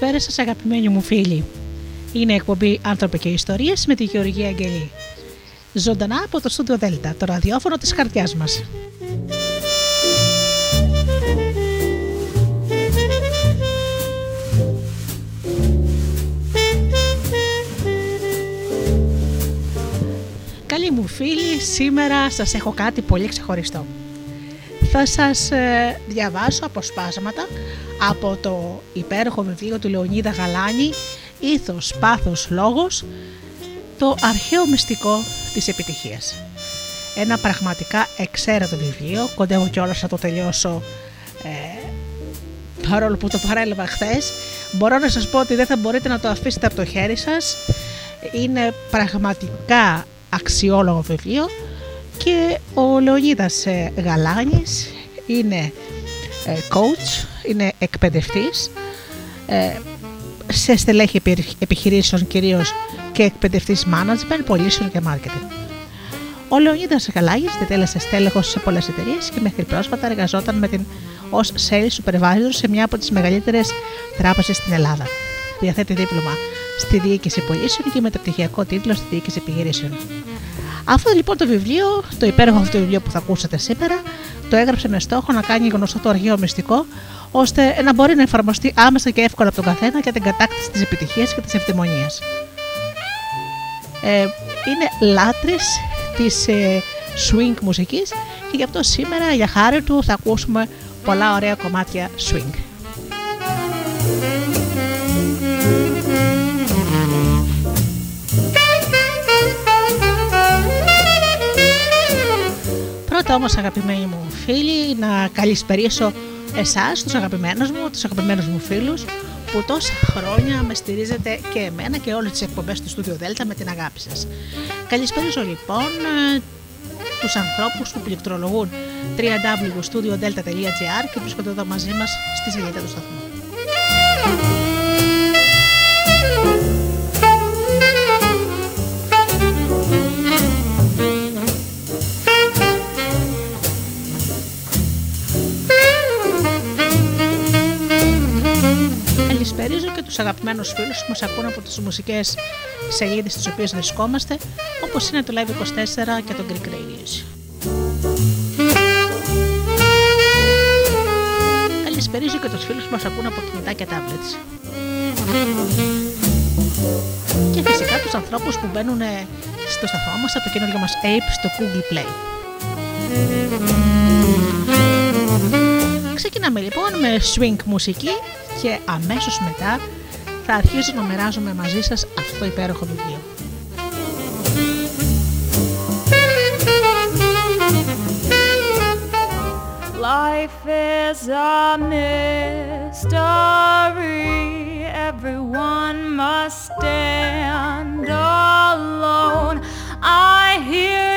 Καλησπέρα σας αγαπημένοι μου φίλοι. Είναι εκπομπή «Άνθρωποι και Ιστορίες» με τη Γεωργία Αγγελή. Ζωντανά από το στούντιο Δέλτα, το ραδιόφωνο της καρδιάς μας. Καλή μου φίλοι, σήμερα σας έχω κάτι πολύ ξεχωριστό. Θα σας ε, διαβάσω αποσπάσματα από το υπέροχο βιβλίο του Λεωνίδα Γαλάνη «Ήθος, πάθος, λόγος» το αρχαίο μυστικό της επιτυχίας. Ένα πραγματικά εξαίρετο βιβλίο, κοντεύω κιόλας να το τελειώσω ε, παρόλο που το παρέλαβα χθες. Μπορώ να σας πω ότι δεν θα μπορείτε να το αφήσετε από το χέρι σας. Είναι πραγματικά αξιόλογο βιβλίο και ο Λεωνίδας ε, Γαλάνης είναι ε, coach, είναι εκπαιδευτής ε, σε στελέχη επιχειρήσεων κυρίως και εκπαιδευτής management, πωλήσεων και marketing. Ο Λεωνίδας Γαλάγης διτέλεσε στέλεχος σε πολλές εταιρείες και μέχρι πρόσφατα εργαζόταν με την ως sales supervisor σε μια από τις μεγαλύτερες τράπεζες στην Ελλάδα. Διαθέτει δίπλωμα στη διοίκηση πωλήσεων και μεταπτυχιακό τίτλο στη διοίκηση επιχειρήσεων. Αυτό λοιπόν το βιβλίο, το υπέροχο αυτό το βιβλίο που θα ακούσετε σήμερα, το έγραψε με στόχο να κάνει γνωστό το αρχαίο μυστικό, ώστε να μπορεί να εφαρμοστεί άμεσα και εύκολα από τον καθένα για την κατάκτηση της επιτυχίας και της ευδαιμονίας. Ε, είναι λάτρης της ε, swing μουσικής και γι' αυτό σήμερα για χάρη του θα ακούσουμε πολλά ωραία κομμάτια swing. Πρώτα όμως αγαπημένοι μου φίλοι να καλησπερίσω εσάς, τους αγαπημένους μου, τους αγαπημένους μου φίλους που τόσα χρόνια με στηρίζετε και εμένα και όλες τις εκπομπές του Studio Delta με την αγάπη σας. Καλησπέρισω λοιπόν ε, τους ανθρώπους που πληκτρολογούν www.studiodelta.gr και βρίσκονται εδώ μαζί μας στη σελίδα του σταθμού. Καλησπερίζω και τους αγαπημένους φίλους που μας ακούν από τις μουσικές σελίδες στις οποίες βρισκόμαστε, όπως είναι το Live24 και το Greek Radio. Καλησπερίζω και τους φίλους που μας ακούν από κινητά και tablets. Και φυσικά τους ανθρώπους που μπαίνουν στο σταθμό μας από το καινούργιο μας Ape στο Google Play. Ξεκινάμε λοιπόν με swing μουσική και αμέσως μετά θα αρχίσω να μοιράζομαι μαζί σας αυτό το υπέροχο βιβλίο. Life is a mystery. Everyone must stand alone. I hear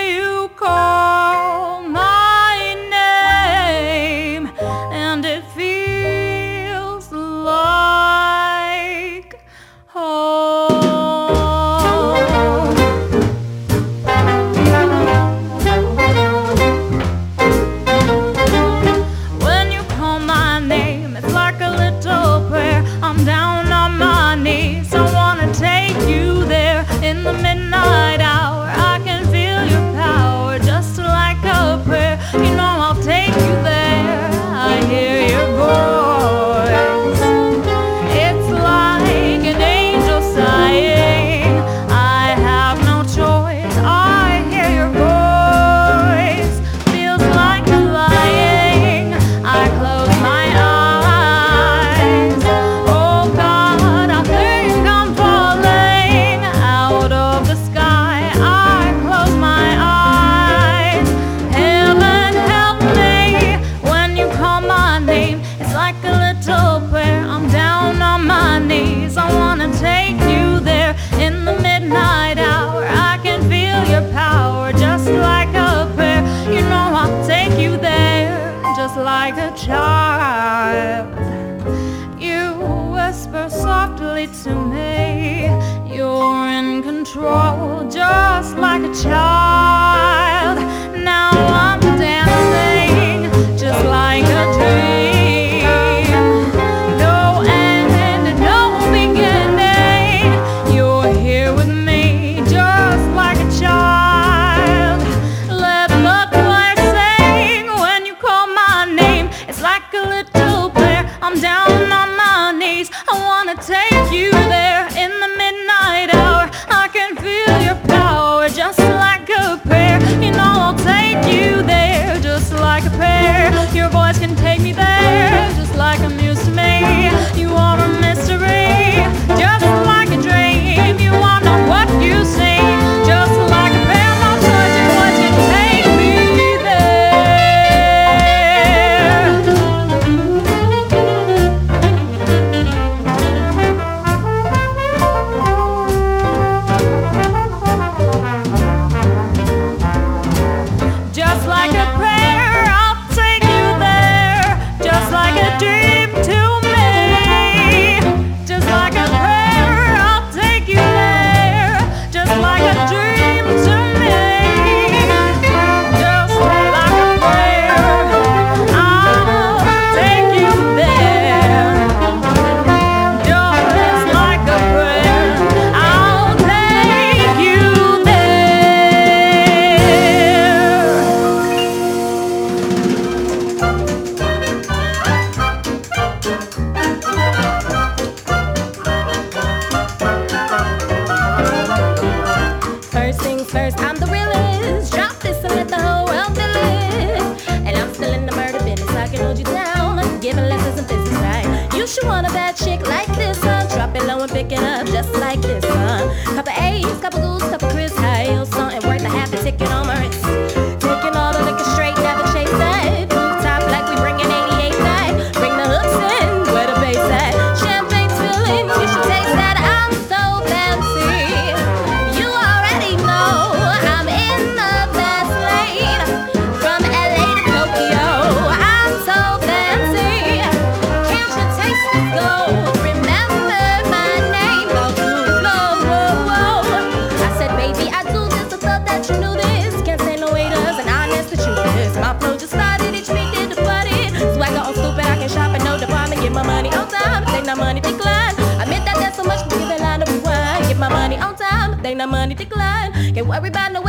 Everybody know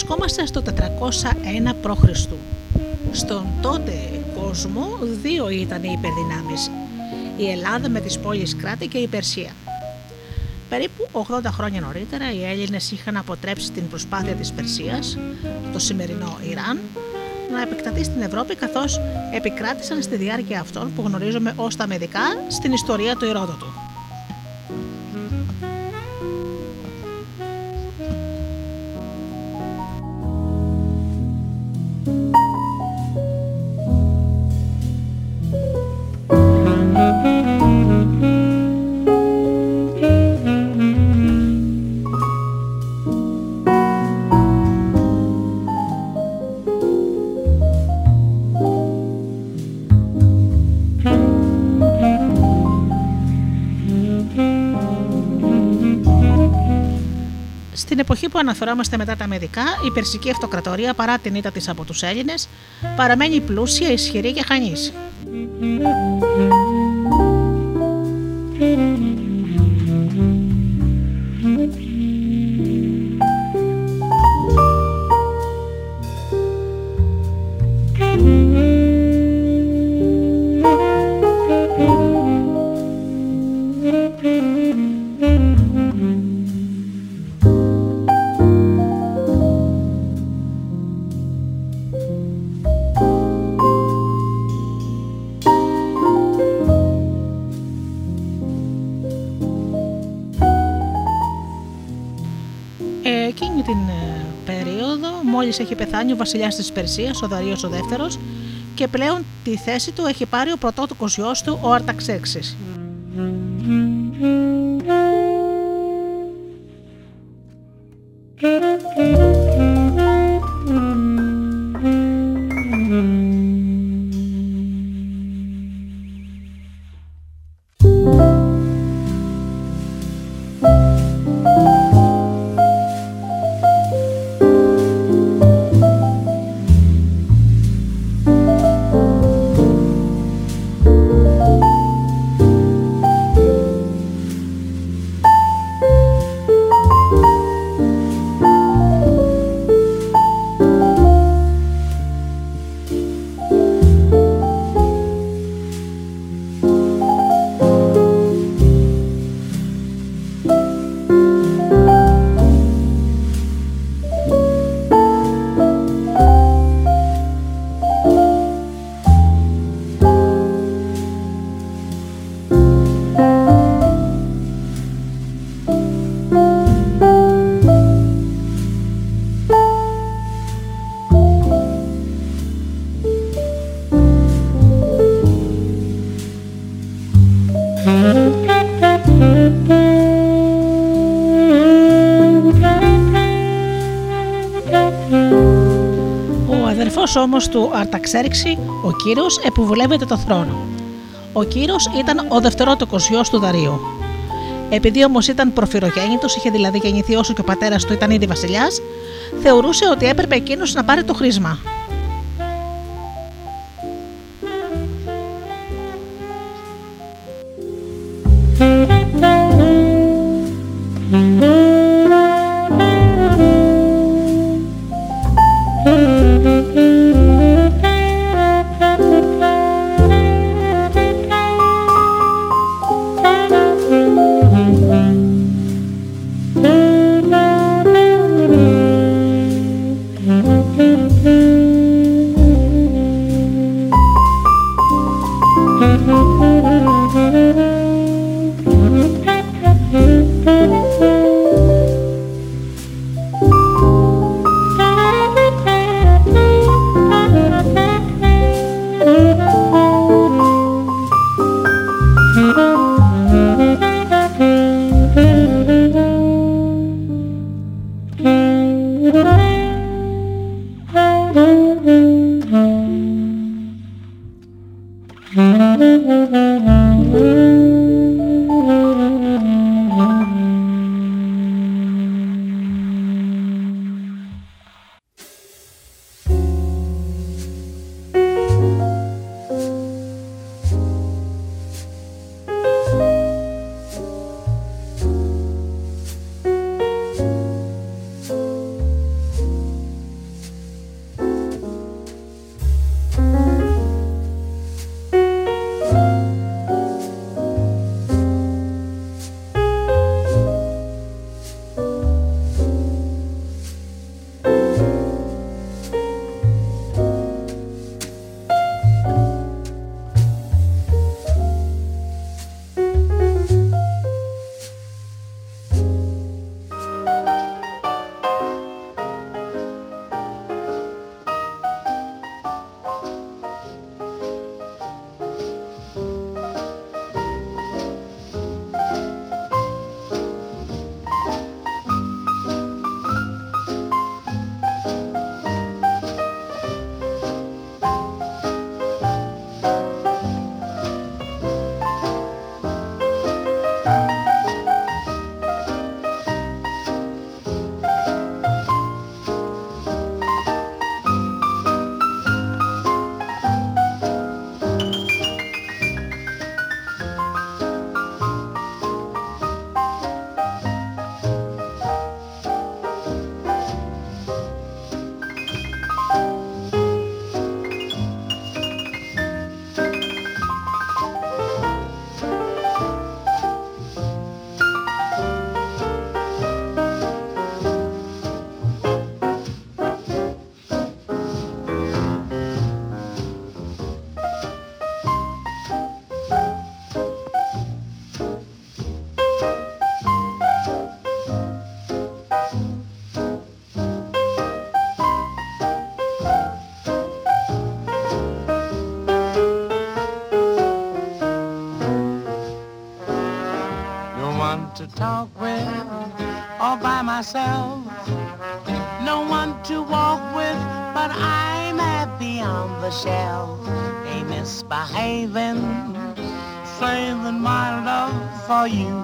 βρισκόμαστε στο 401 π.Χ. Στον τότε κόσμο δύο ήταν οι υπερδυνάμεις, η Ελλάδα με τις πόλεις Κράτη και η Περσία. Περίπου 80 χρόνια νωρίτερα οι Έλληνες είχαν αποτρέψει την προσπάθεια της Περσίας, το σημερινό Ιράν, να επεκταθεί στην Ευρώπη καθώς επικράτησαν στη διάρκεια αυτών που γνωρίζουμε ως τα Μεδικά στην ιστορία του Ηρόδοτου. εποχή που αναφερόμαστε μετά τα Μεδικά, η Περσική Αυτοκρατορία παρά την ήττα της από τους Έλληνες, παραμένει πλούσια, ισχυρή και χανής. Πεθάνει ο βασιλιάς της Περσίας, ο Δαρίος ο δεύτερος και πλέον τη θέση του έχει πάρει ο πρωτότοκος γιος του, ο Αρταξέξης. Όμως του Αρταξέριξη, ο κύριος επιβουλεύεται το θρόνο. Ο κύριος ήταν ο δευτερότοκος γιος του Δαρίου. Επειδή όμως ήταν προφυρογέννητος, είχε δηλαδή γεννηθεί όσο και ο πατέρας του ήταν ήδη βασιλιάς, θεωρούσε ότι έπρεπε εκείνος να πάρει το χρήσμα. Talk with all by myself. No one to walk with, but I'm happy on the shelf. A misbehaving, saving my love for you,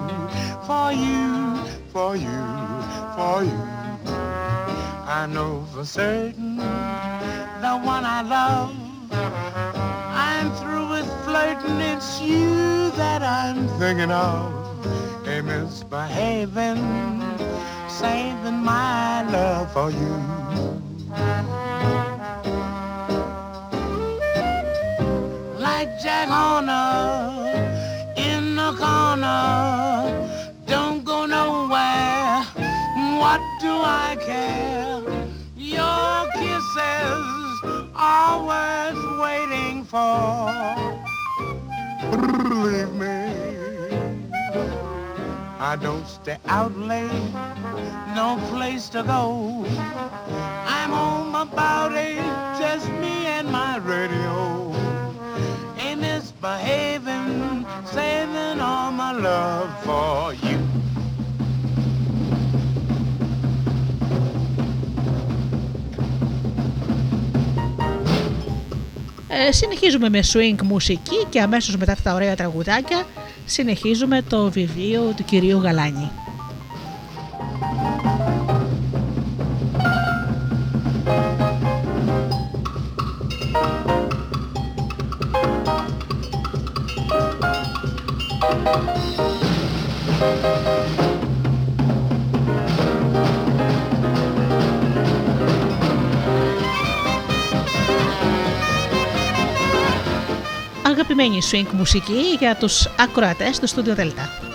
for you, for you, for you. I know for certain the one I love. I'm through with flirting, it's you that I'm thinking of. A misbehaving, saving my love for you. Like Jack Horner in the corner, don't go nowhere. What do I care? Your kisses worth waiting for. Believe me. I don't stay out late, no place to go. I'm home about eight, just me and my radio. Ain't misbehaving, saving all my love for you. Ε, συνεχίζουμε με swing μουσική και αμέσως μετά αυτά τα ωραία τραγουδάκια συνεχίζουμε το βιβλίο του κυρίου Γαλάνη. Αγαπημένη swing μουσική για τους ακροατές του Studio Delta.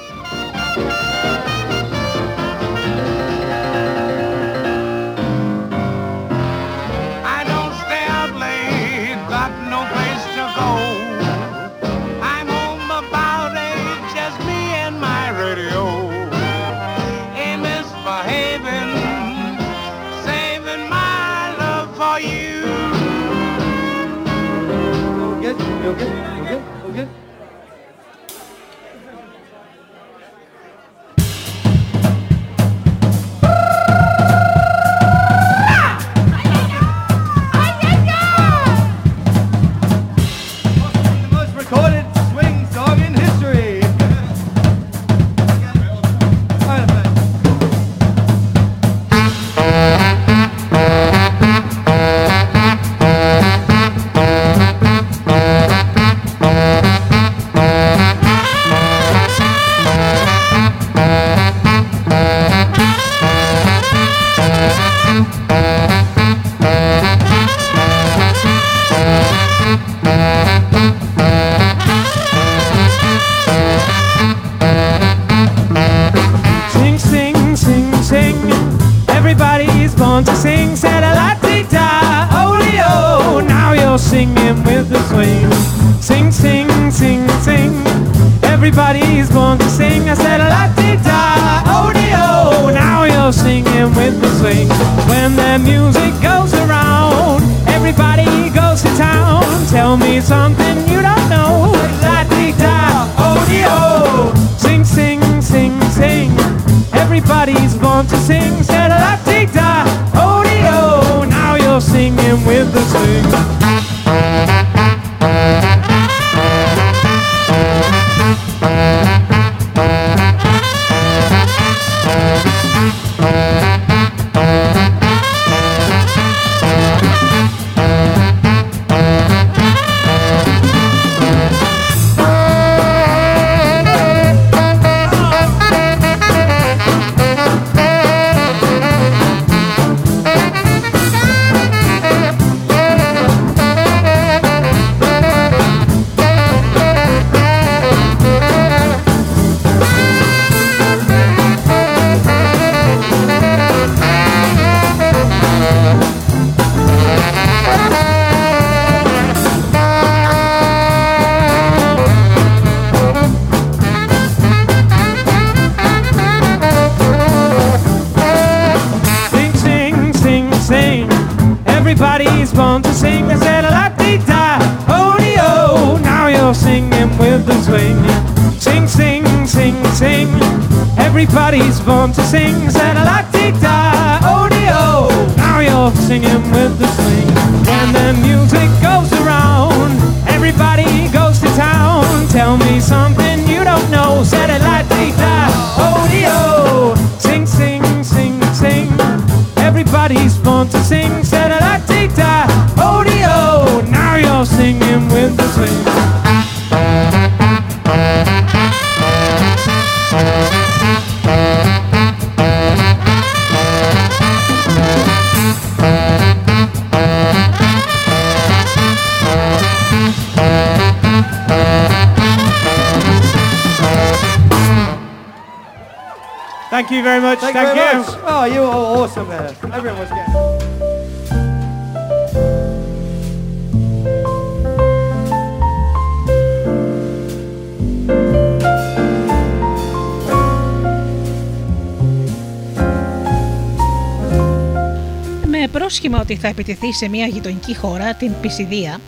Ότι θα επιτεθεί σε μια γειτονική χώρα, την Πισιδία,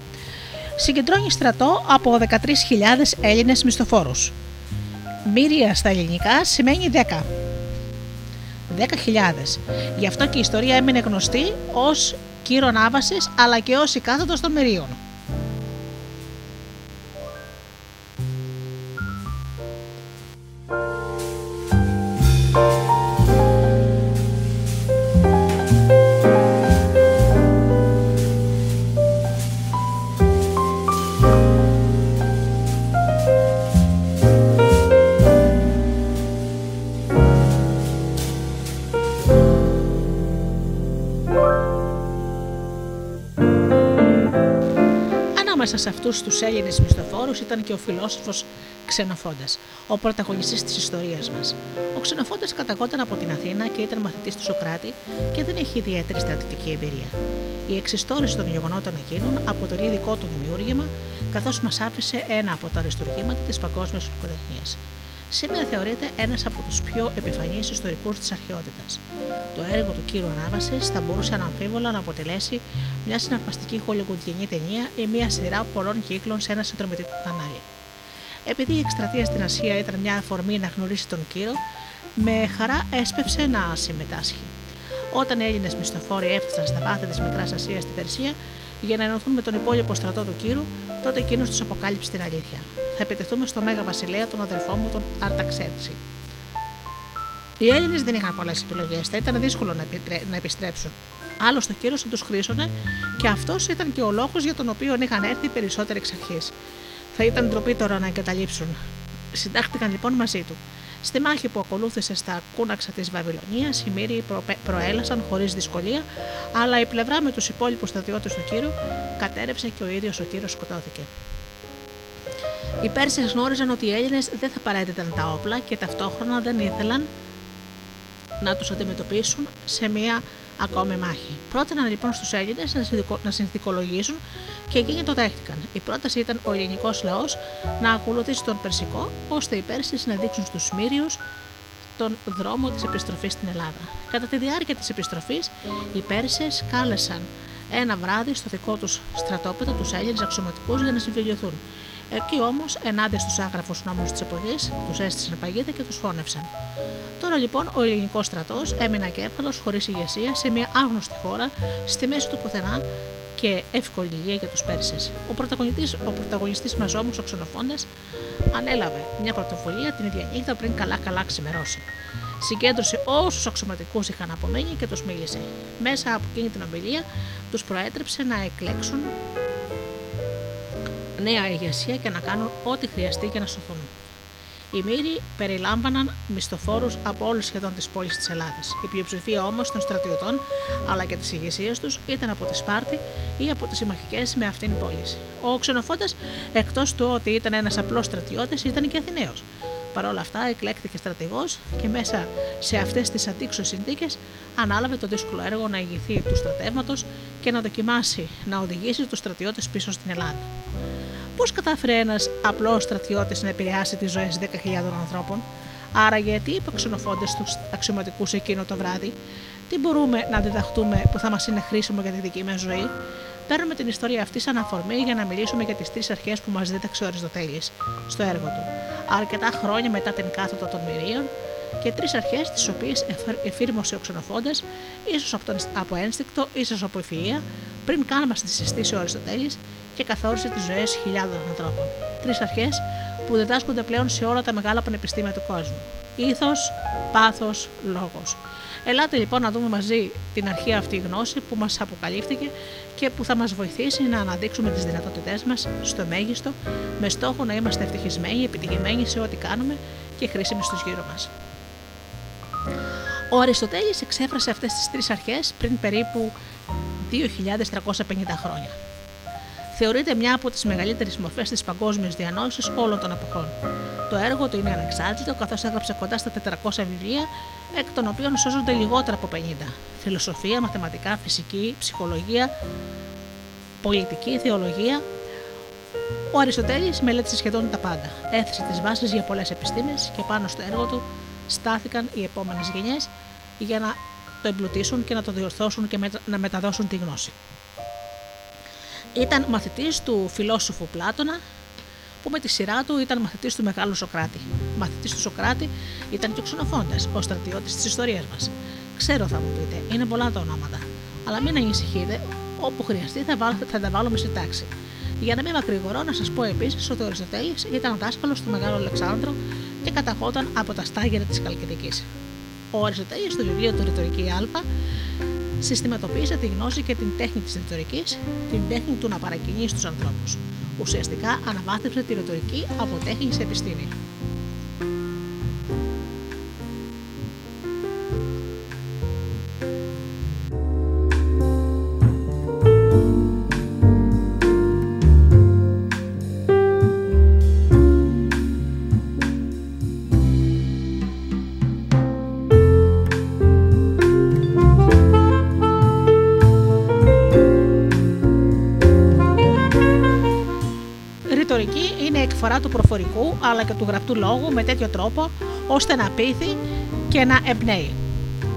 συγκεντρώνει στρατό από 13.000 Έλληνες μισθοφόρους. Μύρια στα ελληνικά σημαίνει 10. 10.000. Γι' αυτό και η ιστορία έμεινε γνωστή ως κύρο Άβασης αλλά και ως η κάθετος των Μυρίων. Ανάμεσα σε αυτούς τους Έλληνες μισθοφόρους ήταν και ο φιλόσοφος Ξενοφόντας, ο πρωταγωνιστής της ιστορίας μας. Ο Ξενοφόντας καταγόταν από την Αθήνα και ήταν μαθητής του Σοκράτη και δεν έχει ιδιαίτερη στρατιωτική εμπειρία. Η εξιστόρηση των γεγονότων εκείνων αποτελεί δικό του δημιούργημα, καθώς μας άφησε ένα από τα αριστουργήματα της παγκόσμιας λογοτεχνία. Σήμερα θεωρείται ένας από τους πιο επιφανείς ιστορικούς της αρχαιότητας. Το έργο του κύριου Ανάβαση θα μπορούσε αναμφίβολα να αποτελέσει μια συναρπαστική χολιγουδιανή ταινία ή μια σειρά πολλών κύκλων σε ένα συνδρομητικό κανάλι. Επειδή η εκστρατεία στην Ασία ήταν μια αφορμή να γνωρίσει τον κύριο, με χαρά έσπευσε να συμμετάσχει. Όταν οι Έλληνες μισθοφόροι έφτασαν στα βάθη της Μικράς Ασίας στην Περσία για να ενωθούν με τον υπόλοιπο στρατό του κύρου, τότε εκείνος τους αποκάλυψε την αλήθεια. Θα επιτεθούμε στο Μέγα Βασιλέα, τον αδελφό μου, τον Αρταξέρξη. Οι Έλληνες δεν είχαν πολλές επιλογές, θα ήταν δύσκολο να, επιτρέ- να επιστρέψουν. Άλλο το κύριος θα τους χρήσωνε και αυτός ήταν και ο λόγος για τον οποίο είχαν έρθει οι περισσότεροι εξ αρχής. Θα ήταν ντροπή τώρα να εγκαταλείψουν. Συντάχτηκαν λοιπόν μαζί του. Στη μάχη που ακολούθησε στα κούναξα της Βαβυλωνίας, οι Μύριοι προπε- προέλασαν χωρίς δυσκολία, αλλά η πλευρά με τους υπόλοιπους στρατιώτες του κύρου κατέρευσε και ο ίδιος ο κύριος σκοτώθηκε. Οι Πέρσες γνώριζαν ότι οι Έλληνες δεν θα παρέδιδαν τα όπλα και ταυτόχρονα δεν ήθελαν να τους αντιμετωπίσουν σε μία ακόμη μάχη. Πρότειναν λοιπόν στους Έλληνες να συνδικο- να συνθηκολογήσουν και εκείνοι το δέχτηκαν. Η πρόταση ήταν ο ελληνικός λαός να ακολουθήσει τον Περσικό, ώστε οι Πέρσες να δείξουν στους Μύριους τον δρόμο της επιστροφής στην Ελλάδα. Κατά τη διάρκεια της επιστροφής, οι Πέρσες κάλεσαν ένα βράδυ στο δικό τους στρατόπεδο τους Έλληνες αξιωματικούς για να συμφιλειωθούν. Εκεί όμως, ενάντια στους άγραφους νόμους της εποχής, τους έστησαν παγίδα και τους φώνευσαν. Τώρα λοιπόν ο ελληνικός στρατός έμεινε ακέφαλος χωρίς ηγεσία σε μια άγνωστη χώρα στη μέση του πουθενά και εύκολη υγεία για τους Πέρσες. Ο πρωταγωνιστής, ο πρωταγωνιστής μας όμως, ο Ξενοφόντας, ανέλαβε μια πρωτοβουλία την ίδια νύχτα πριν καλά-καλά ξημερώσει. Συγκέντρωσε όσους αξιωματικούς είχαν απομείνει και τους μίλησε. Μέσα από εκείνη την ομιλία τους προέτρεψε να εκλέξουν νέα ηγεσία και να κάνουν ό,τι χρειαστεί για να σωθούν. Οι Μύροι περιλάμβαναν μισθοφόρους από όλες σχεδόν τις πόλεις της Ελλάδας. Η πλειοψηφία όμως των στρατιωτών αλλά και της ηγεσίας τους ήταν από τη Σπάρτη ή από τις συμμαχικές με αυτήν πόλη. Ο Ξενοφόντα, εκτός του ότι ήταν ένας απλός στρατιώτης, ήταν και Αθηναίος. Παρ' όλα αυτά, εκλέχθηκε στρατηγός και μέσα σε αυτές τις αντίξωες συνθήκες ανάλαβε το δύσκολο έργο να ηγηθεί του στρατεύματος και να δοκιμάσει να οδηγήσει τους στρατιώτες πίσω στην Ελλάδα. Πώς κατάφερε ένας απλός στρατιώτης να επηρεάσει τις ζωές 10.000 ανθρώπων, Άρα, γιατί είπε ο ξενοφόντε στου αξιωματικούς εκείνο το βράδυ, τι μπορούμε να διδαχτούμε που θα μας είναι χρήσιμο για τη δική μας ζωή; Παίρνουμε την ιστορία αυτή σαν αφορμή για να μιλήσουμε για τις τρεις αρχές που μας δίδαξε ο Αριστοτέλης στο έργο του. Αρκετά χρόνια μετά την κάθοδο των Μυρίων, και τρεις αρχές τις οποίες εφήρμοσε ο ξενοφόντας, ίσως από ένστικτο, ίσως από ευφυα, πριν καν μας τι συστήσει ο Αριστοτέλης και καθόρισε τις ζωές χιλιάδων ανθρώπων. Τρεις αρχές που διδάσκονται πλέον σε όλα τα μεγάλα πανεπιστήμια του κόσμου. Ήθος, πάθος, λόγος. Ελάτε λοιπόν να δούμε μαζί την αρχαία αυτή γνώση που μας αποκαλύφθηκε και που θα μας βοηθήσει να αναδείξουμε τις δυνατότητές μας στο μέγιστο, με στόχο να είμαστε ευτυχισμένοι, επιτυχημένοι σε ό,τι κάνουμε και χρήσιμοι στους γύρω μας. Ο Αριστοτέλης εξέφρασε αυτές τις τρεις αρχές πριν περίπου 2.350 χρόνια. Θεωρείται μια από τις μεγαλύτερες μορφές της παγκόσμιας διανόησης όλων των εποχών. Το έργο του είναι ανεξάρτητο, καθώς έγραψε κοντά στα 400 βιβλία, εκ των οποίων σώζονται λιγότερα από 50. Φιλοσοφία, μαθηματικά, φυσική, ψυχολογία, πολιτική, θεολογία. Ο Αριστοτέλης μελέτησε σχεδόν τα πάντα. Έθεσε τις βάσεις για πολλές επιστήμες και πάνω στο έργο του στάθηκαν οι επόμενες γενιές για να το εμπλουτίσουν και να το διορθώσουν και να μεταδώσουν τη γνώση. Ήταν μαθητής του φιλόσοφου Πλάτωνα, που με τη σειρά του ήταν μαθητής του Μεγάλου Σοκράτη. Μαθητής του Σοκράτη ήταν και ο ξενοφόντας, ο στρατιώτης της ιστορίας μας. Ξέρω θα μου πείτε, είναι πολλά τα ονόματα. Αλλά μην ανησυχείτε, όπου χρειαστεί θα, βάλ, θα τα βάλουμε σε τάξη. Για να μην μακρηγορώ, να σας πω επίσης ότι ο Αριστοτέλης ήταν δάσκαλος του Μεγάλου Αλεξάνδρου και καταχώταν από τα στάγερα της Καλκιδικής. Ο Αριστοτέλης στο βιβλίο του Ρητορική Α συστηματοποίησε τη γνώση και την τέχνη της ρητορικής, την τέχνη του να παρακινεί στους ανθρώπους. Ουσιαστικά αναβάθμισε τη ρητορική από τέχνη σε επιστήμη. Εκφορά του προφορικού αλλά και του γραπτού λόγου με τέτοιο τρόπο ώστε να πείθει και να εμπνέει.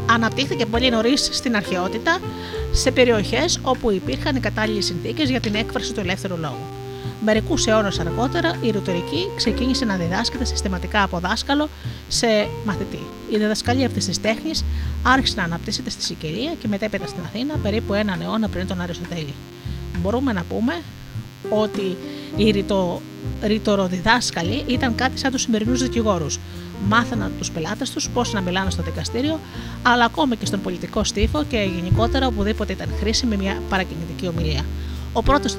Αναπτύχθηκε πολύ νωρίς στην αρχαιότητα σε περιοχές όπου υπήρχαν οι κατάλληλες συνθήκες για την έκφραση του ελεύθερου λόγου. Μερικούς αιώνες αργότερα η ρητορική ξεκίνησε να διδάσκεται συστηματικά από δάσκαλο σε μαθητή. Η διδασκαλία αυτής της τέχνης άρχισε να αναπτύσσεται στη Σικελία και μετέπειτα στην Αθήνα περίπου έναν αιώνα πριν τον Αριστοτέλη. Μπορούμε να πούμε ότι οι ρητο, ρητοροδιδάσκαλοι ήταν κάτι σαν τους σημερινούς δικηγόρους. Μάθαναν τους πελάτες τους πώς να μιλάνε στο δικαστήριο, αλλά ακόμη και στον πολιτικό στίφο και γενικότερα οπουδήποτε ήταν χρήσιμη μια παρακινητική ομιλία. Ο πρώτος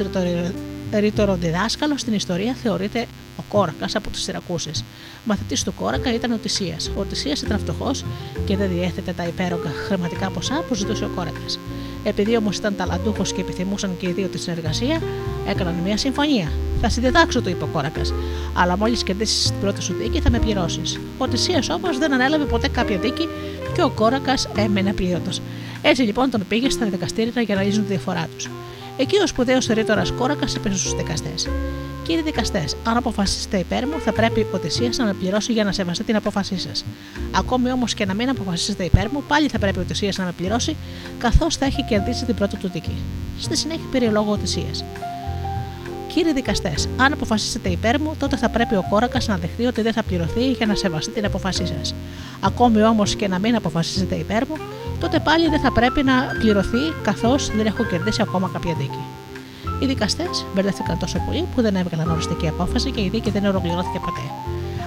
ρητοροδιδάσκαλο στην ιστορία θεωρείται ο Κόρακας από τους Σιρακούσε. Μαθητής του Κόρακα ήταν ο Τυσίας. Ο Τυσίας ήταν φτωχός και δεν διέθετε τα υπέρογκα χρηματικά ποσά που ζητούσε ο Κόρακας. Επειδή όμως ήταν ταλαντούχος και επιθυμούσαν και οι δύο τη συνεργασία, έκαναν μια συμφωνία. Θα συνδετάξω, του είπε ο Κόρακας. Αλλά μόλις κερδίσεις την πρώτη σου δίκη θα με πληρώσεις. Ο Τυσίας όμως δεν ανέλαβε ποτέ κάποια δίκη και ο Κόρακας έμενε απλήρωτο. Έτσι λοιπόν τον πήγε στα δικαστήρια για να λύσουν τη διαφορά τους. Εκεί ο σπουδαίος ρήτορα Κόρακας είπε στους δικαστές: Κύριοι δικαστές, αν αποφασίσετε υπέρ μου, θα πρέπει ο Τυσία να με πληρώσει για να σεβαστεί την απόφασή σας. Ακόμη όμως και να μην αποφασίσετε υπέρ μου, πάλι θα πρέπει ο Τυσία να με πληρώσει, καθώς θα έχει κερδίσει την πρώτη του δίκη. Στη συνέχεια πήρε λόγο ο Τυσία. Κύριοι δικαστές, αν αποφασίσετε υπέρ μου, τότε θα πρέπει ο κόρακας να δεχτεί ότι δεν θα πληρωθεί για να σεβαστεί την αποφασή σας. Ακόμη όμως και να μην αποφασίσετε υπέρ μου, τότε πάλι δεν θα πρέπει να πληρωθεί καθώς δεν έχω κερδίσει ακόμα κάποια δίκη. Οι δικαστές μπερδεύτηκαν τόσο πολύ που δεν έβγαλαν οριστική απόφαση και η δίκη δεν ολοκληρώθηκε ποτέ.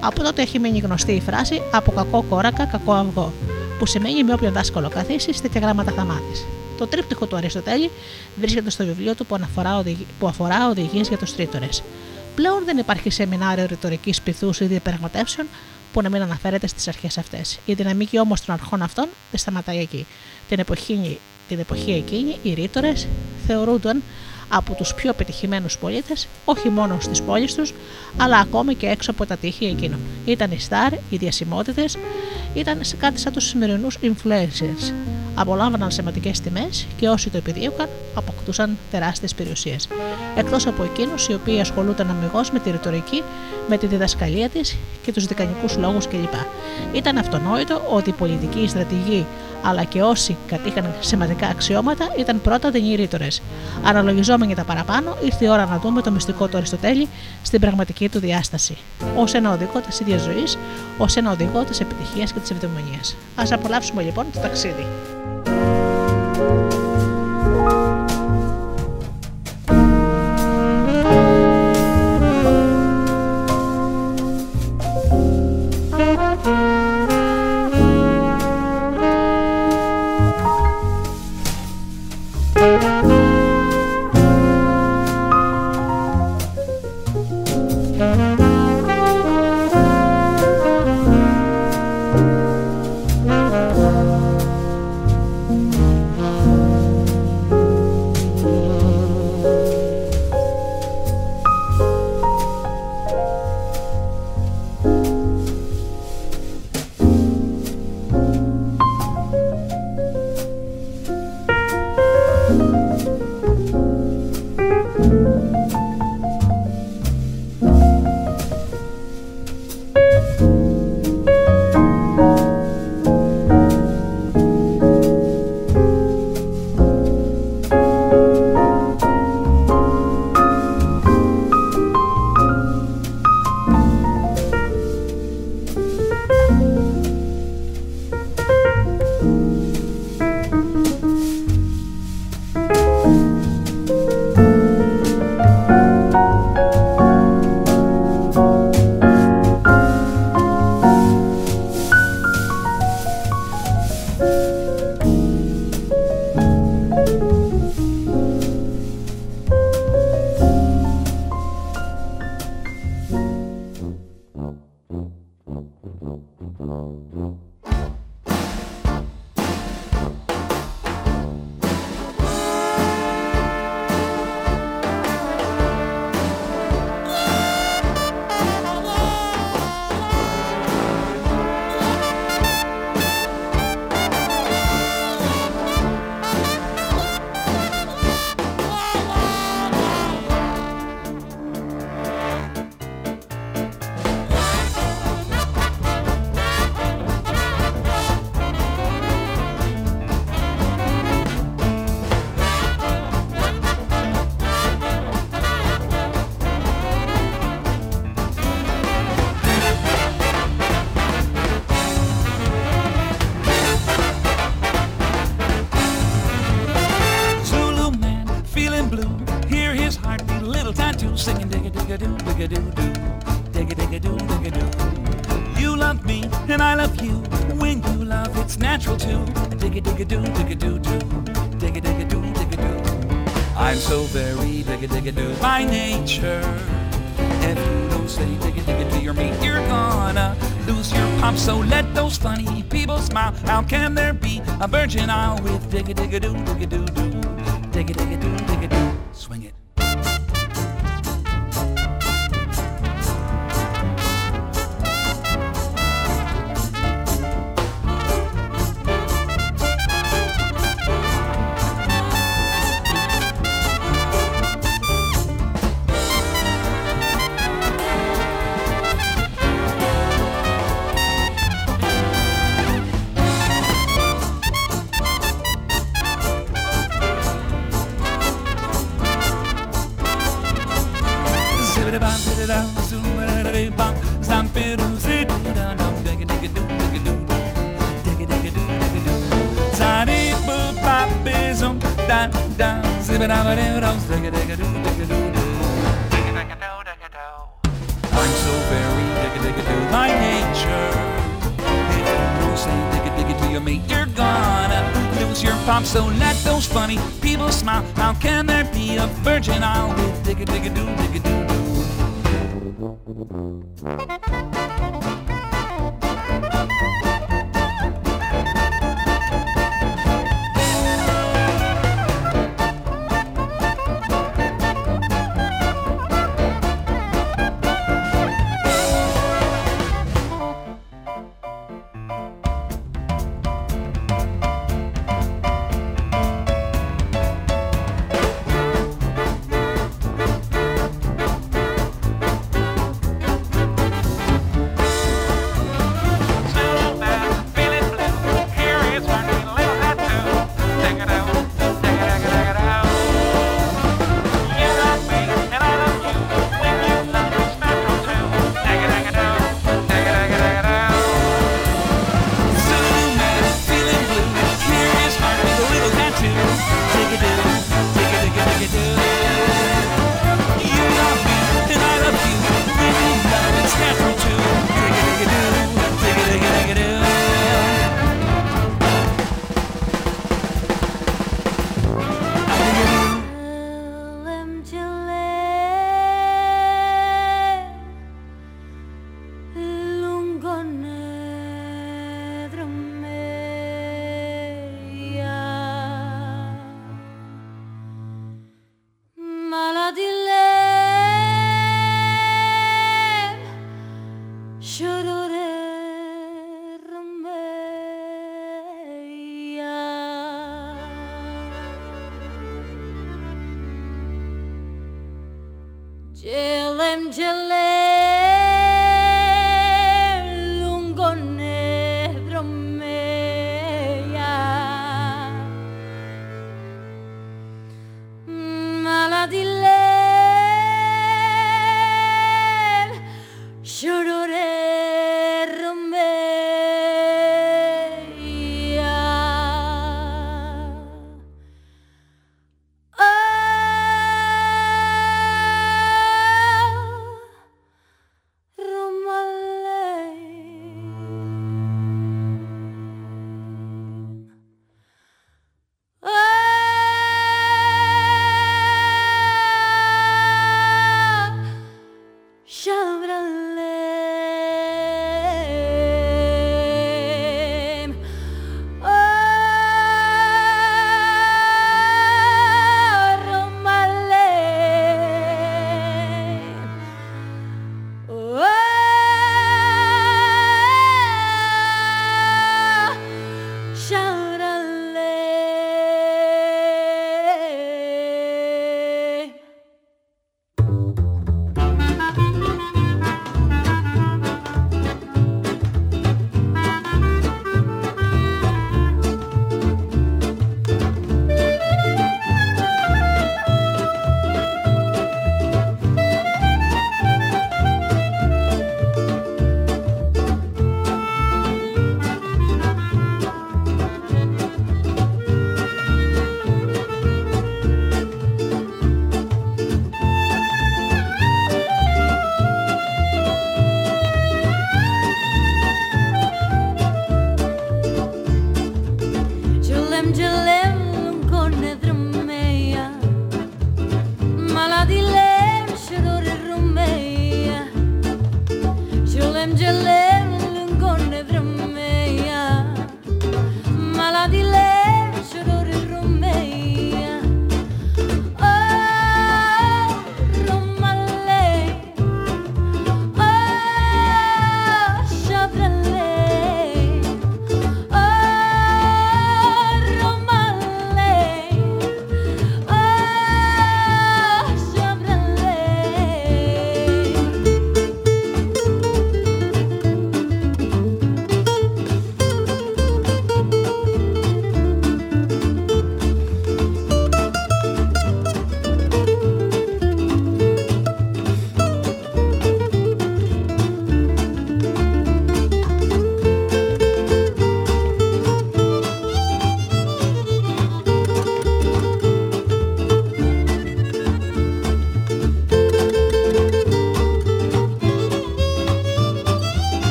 Από τότε έχει μείνει γνωστή η φράση Από κακό κόρακα, κακό αυγό, που σημαίνει με όποιον δάσκαλο καθίσεις, τέτοια γράμματα θα μάθεις. Το τρίπτυχο του Αριστοτέλη βρίσκεται στο βιβλίο του που, που αφορά οδηγίες για τους τρίτορες. Πλέον δεν υπάρχει σεμινάριο ρητορικής πυθούς ή διαπραγματεύσεων που να μην αναφέρεται στις αρχές αυτές. Η δυναμική όμω των αρχών αυτών δεν σταματάει εκεί. Την εποχή, την εποχή εκείνη οι ρήτορες θεωρούνταν από τους πιο πετυχημένους πολίτες, όχι μόνο στις πόλεις τους, αλλά ακόμη και έξω από τα τείχη εκείνων. Ήταν οι στάρ, οι διασημότητες, ήταν σε κάτι σαν τους σημερινούς influencers. Απολάμβαναν σημαντικές τιμές και όσοι το επιδίωκαν αποκτούσαν τεράστιες περιουσίες. Εκτός από εκείνους οι οποίοι ασχολούνταν αμυγός με τη ρητορική, με τη διδασκαλία της και τους δικανικούς λόγους κλπ. Ήταν αυτονόητο ότι οι πολιτικοί, οι αλλά και όσοι κατήχαν σημαντικά αξιώματα ήταν πρώτα δινηρήτορε. Αναλογιζόμενοι τα παραπάνω, ήρθε η ώρα να δούμε το μυστικό του Αριστοτέλη στην πραγματική του διάσταση. Ω ένα οδηγό της ίδιας ζωής, ως ένα οδηγό της επιτυχίας και της ευδαιμονία. Α απολαύσουμε λοιπόν το ταξίδι.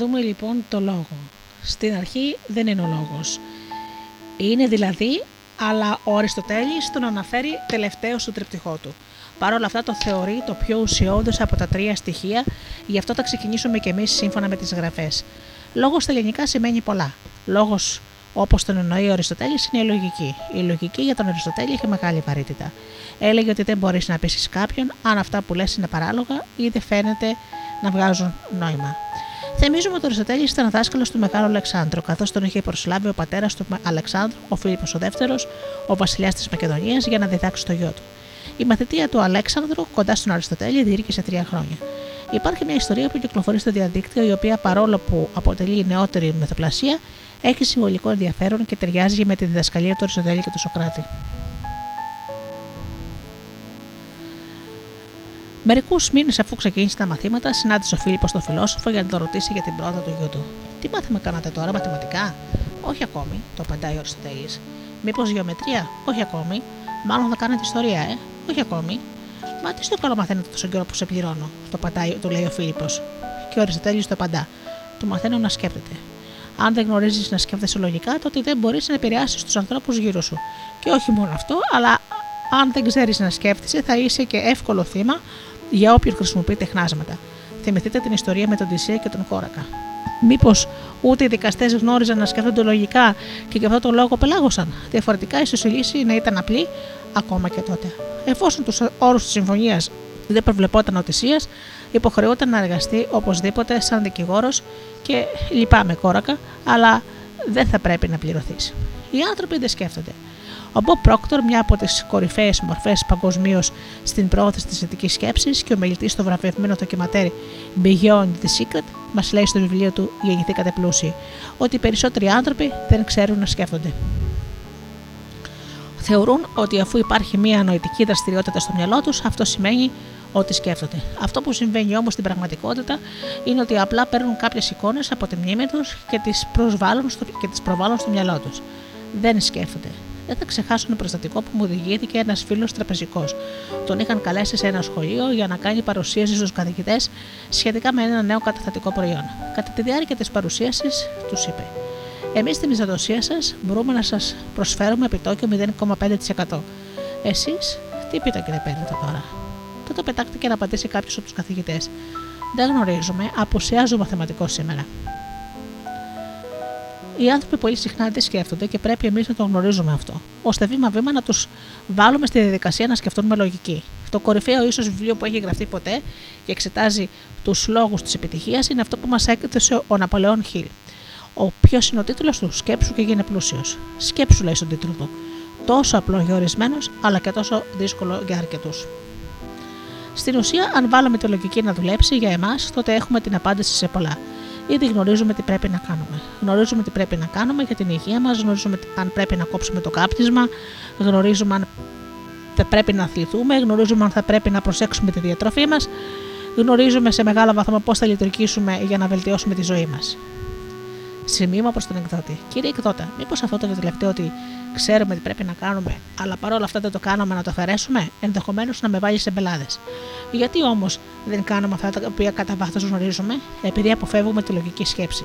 Δούμε λοιπόν το λόγο. Στην αρχή δεν είναι ο λόγος. Είναι δηλαδή, αλλά ο Αριστοτέλης τον αναφέρει τελευταίο στο τριπτυχό του. Παρ' όλα αυτά το θεωρεί το πιο ουσιώδες από τα τρία στοιχεία, γι' αυτό θα ξεκινήσουμε κι εμείς σύμφωνα με τις γραφές. Λόγος στα ελληνικά σημαίνει πολλά. Λόγος όπως τον εννοεί ο Αριστοτέλης είναι η λογική. Η λογική για τον Αριστοτέλη είχε μεγάλη βαρύτητα. Έλεγε ότι δεν μπορείς να πείσει κάποιον αν αυτά που λες είναι παράλογα ή δεν φαίνεται να βγάζουν νόημα. Θυμίζουμε ότι ο Αριστοτέλης ήταν δάσκαλος του Μεγάλου Αλεξάνδρου, καθώς τον είχε προσλάβει ο πατέρας του Αλεξάνδρου, ο Φίλιππος ο δεύτερος, ο βασιλιάς της Μακεδονίας, για να διδάξει το γιο του. Η μαθητεία του Αλέξανδρου κοντά στον Αριστοτέλη διήρκησε τρία χρόνια. Υπάρχει μια ιστορία που κυκλοφορεί στο διαδίκτυο, η οποία παρόλο που αποτελεί νεότερη μεθοπλασία, έχει συμβολικό ενδιαφέρον και ταιριάζει με τη διδασκαλία του Αριστοτέλη και του Σοκράτη. Μερικούς μήνες αφού ξεκίνησε τα μαθήματα, συνάντησε ο Φίλιππος τον φιλόσοφο για να τον ρωτήσει για την πρόοδο του γιού του. Τι μάθημα κάνατε τώρα, μαθηματικά; Όχι ακόμη, το απαντάει ο Αριστοτέλης. Μήπως γεωμετρία; Όχι ακόμη. Μάλλον θα κάνετε ιστορία, ε; Όχι ακόμη. Μα τι στο καλό μαθαίνετε τόσο καιρό που σε πληρώνω, το πατάει, του λέει ο Φίλιππος. Και ο Αριστοτέλης το απαντά. Του μαθαίνω να σκέφτεται. Αν δεν γνωρίζεις να σκέφτεσαι λογικά, τότε δεν μπορείς να επηρεάσεις τους ανθρώπους γύρω σου. Και όχι μόνο αυτό, αλλά αν δεν ξέρεις να σκέφτεσαι, θα είσαι και εύκολο θύμα για όποιον χρησιμοποιεί τεχνάσματα. Θυμηθείτε την ιστορία με τον Τυσσέα και τον Κόρακα. Μήπως ούτε οι δικαστές γνώριζαν να σκέφτονται λογικά και γι' αυτό το λόγο πελάγωσαν. Διαφορετικά, ίσω η λύση να ήταν απλή ακόμα και τότε. Εφόσον τους όρους της συμφωνίας δεν προβλεπόταν ο Τυσσίας, υποχρεούταν να εργαστεί οπωσδήποτε σαν δικηγόρος και λυπάμαι κόρακα, αλλά δεν θα πρέπει να πληρωθείς. Οι άνθρωποι δεν σκέφτονται. Ο Μπομπ Πρόκτορ, μια από τις κορυφαίες μορφές παγκοσμίως στην προώθηση της θετική σκέψης και ο μιλητή στο βραβευμένο ντοκιματέρ Beyond the Secret, μας λέει στο βιβλίο του Γεννηθήκατε πλούσιοι, ότι οι περισσότεροι άνθρωποι δεν ξέρουν να σκέφτονται. Θεωρούν ότι αφού υπάρχει μια νοητική δραστηριότητα στο μυαλό τους, αυτό σημαίνει ότι σκέφτονται. Αυτό που συμβαίνει όμως στην πραγματικότητα είναι ότι απλά παίρνουν κάποιες εικόνες από τη μνήμη τους και τις προβάλλουν στο μυαλό τους. Δεν σκέφτονται. Δεν θα ξεχάσω ένα προστατικό που μου διηγήθηκε ένας φίλος τραπεζικός. Τον είχαν καλέσει σε ένα σχολείο για να κάνει παρουσίαση στους καθηγητές σχετικά με ένα νέο καταθετικό προϊόν. Κατά τη διάρκεια της παρουσίασης, τους είπε: Εμείς στη μισθοδοσία σας μπορούμε να σας προσφέρουμε επιτόκιο 0,5%. Εσείς τι επιτόκιο δεν παίρνετε τώρα; Τότε πετάχτηκε να απαντήσει κάποιος από τους καθηγητές. Δεν γνωρίζουμε, απουσιάζει ο μαθηματικός σήμερα. Οι άνθρωποι πολύ συχνά δεν σκέφτονται και πρέπει εμείς να το γνωρίζουμε αυτό, ώστε βήμα-βήμα να τους βάλουμε στη διαδικασία να σκεφτούν με λογική. Το κορυφαίο ίσως βιβλίο που έχει γραφτεί ποτέ και εξετάζει τους λόγους της επιτυχίας είναι αυτό που μας έκθεσε ο Ναπολεόν Χιλ. Ο ποιος είναι ο τίτλος του, Σκέψου και γίνε πλούσιος. Σκέψου, λέει στον τίτλο του. Τόσο απλό για ορισμένου, αλλά και τόσο δύσκολο για αρκετούς. Στην ουσία, αν βάλουμε τη λογική να δουλέψει για εμάς, τότε έχουμε την απάντηση σε πολλά. Ήδη γνωρίζουμε τι πρέπει να κάνουμε. Γνωρίζουμε τι πρέπει να κάνουμε για την υγεία μας, γνωρίζουμε αν πρέπει να κόψουμε το κάπνισμα, γνωρίζουμε αν θα πρέπει να αθληθούμε, γνωρίζουμε αν θα πρέπει να προσέξουμε τη διατροφή μας, γνωρίζουμε σε μεγάλο βαθμό πώς θα λειτουργήσουμε για να βελτιώσουμε τη ζωή μας. Σημείωμα προς τον εκδότη. Κύριε εκδότα, μήπως αυτό το τελευταίο ότι ξέρουμε τι πρέπει να κάνουμε, αλλά παρόλα αυτά δεν το κάνουμε να το αφαιρέσουμε, ενδεχομένως να με βάλει σε μπελάδε. Γιατί όμως δεν κάνουμε αυτά τα οποία κατά βάθος γνωρίζουμε, επειδή αποφεύγουμε τη λογική σκέψη.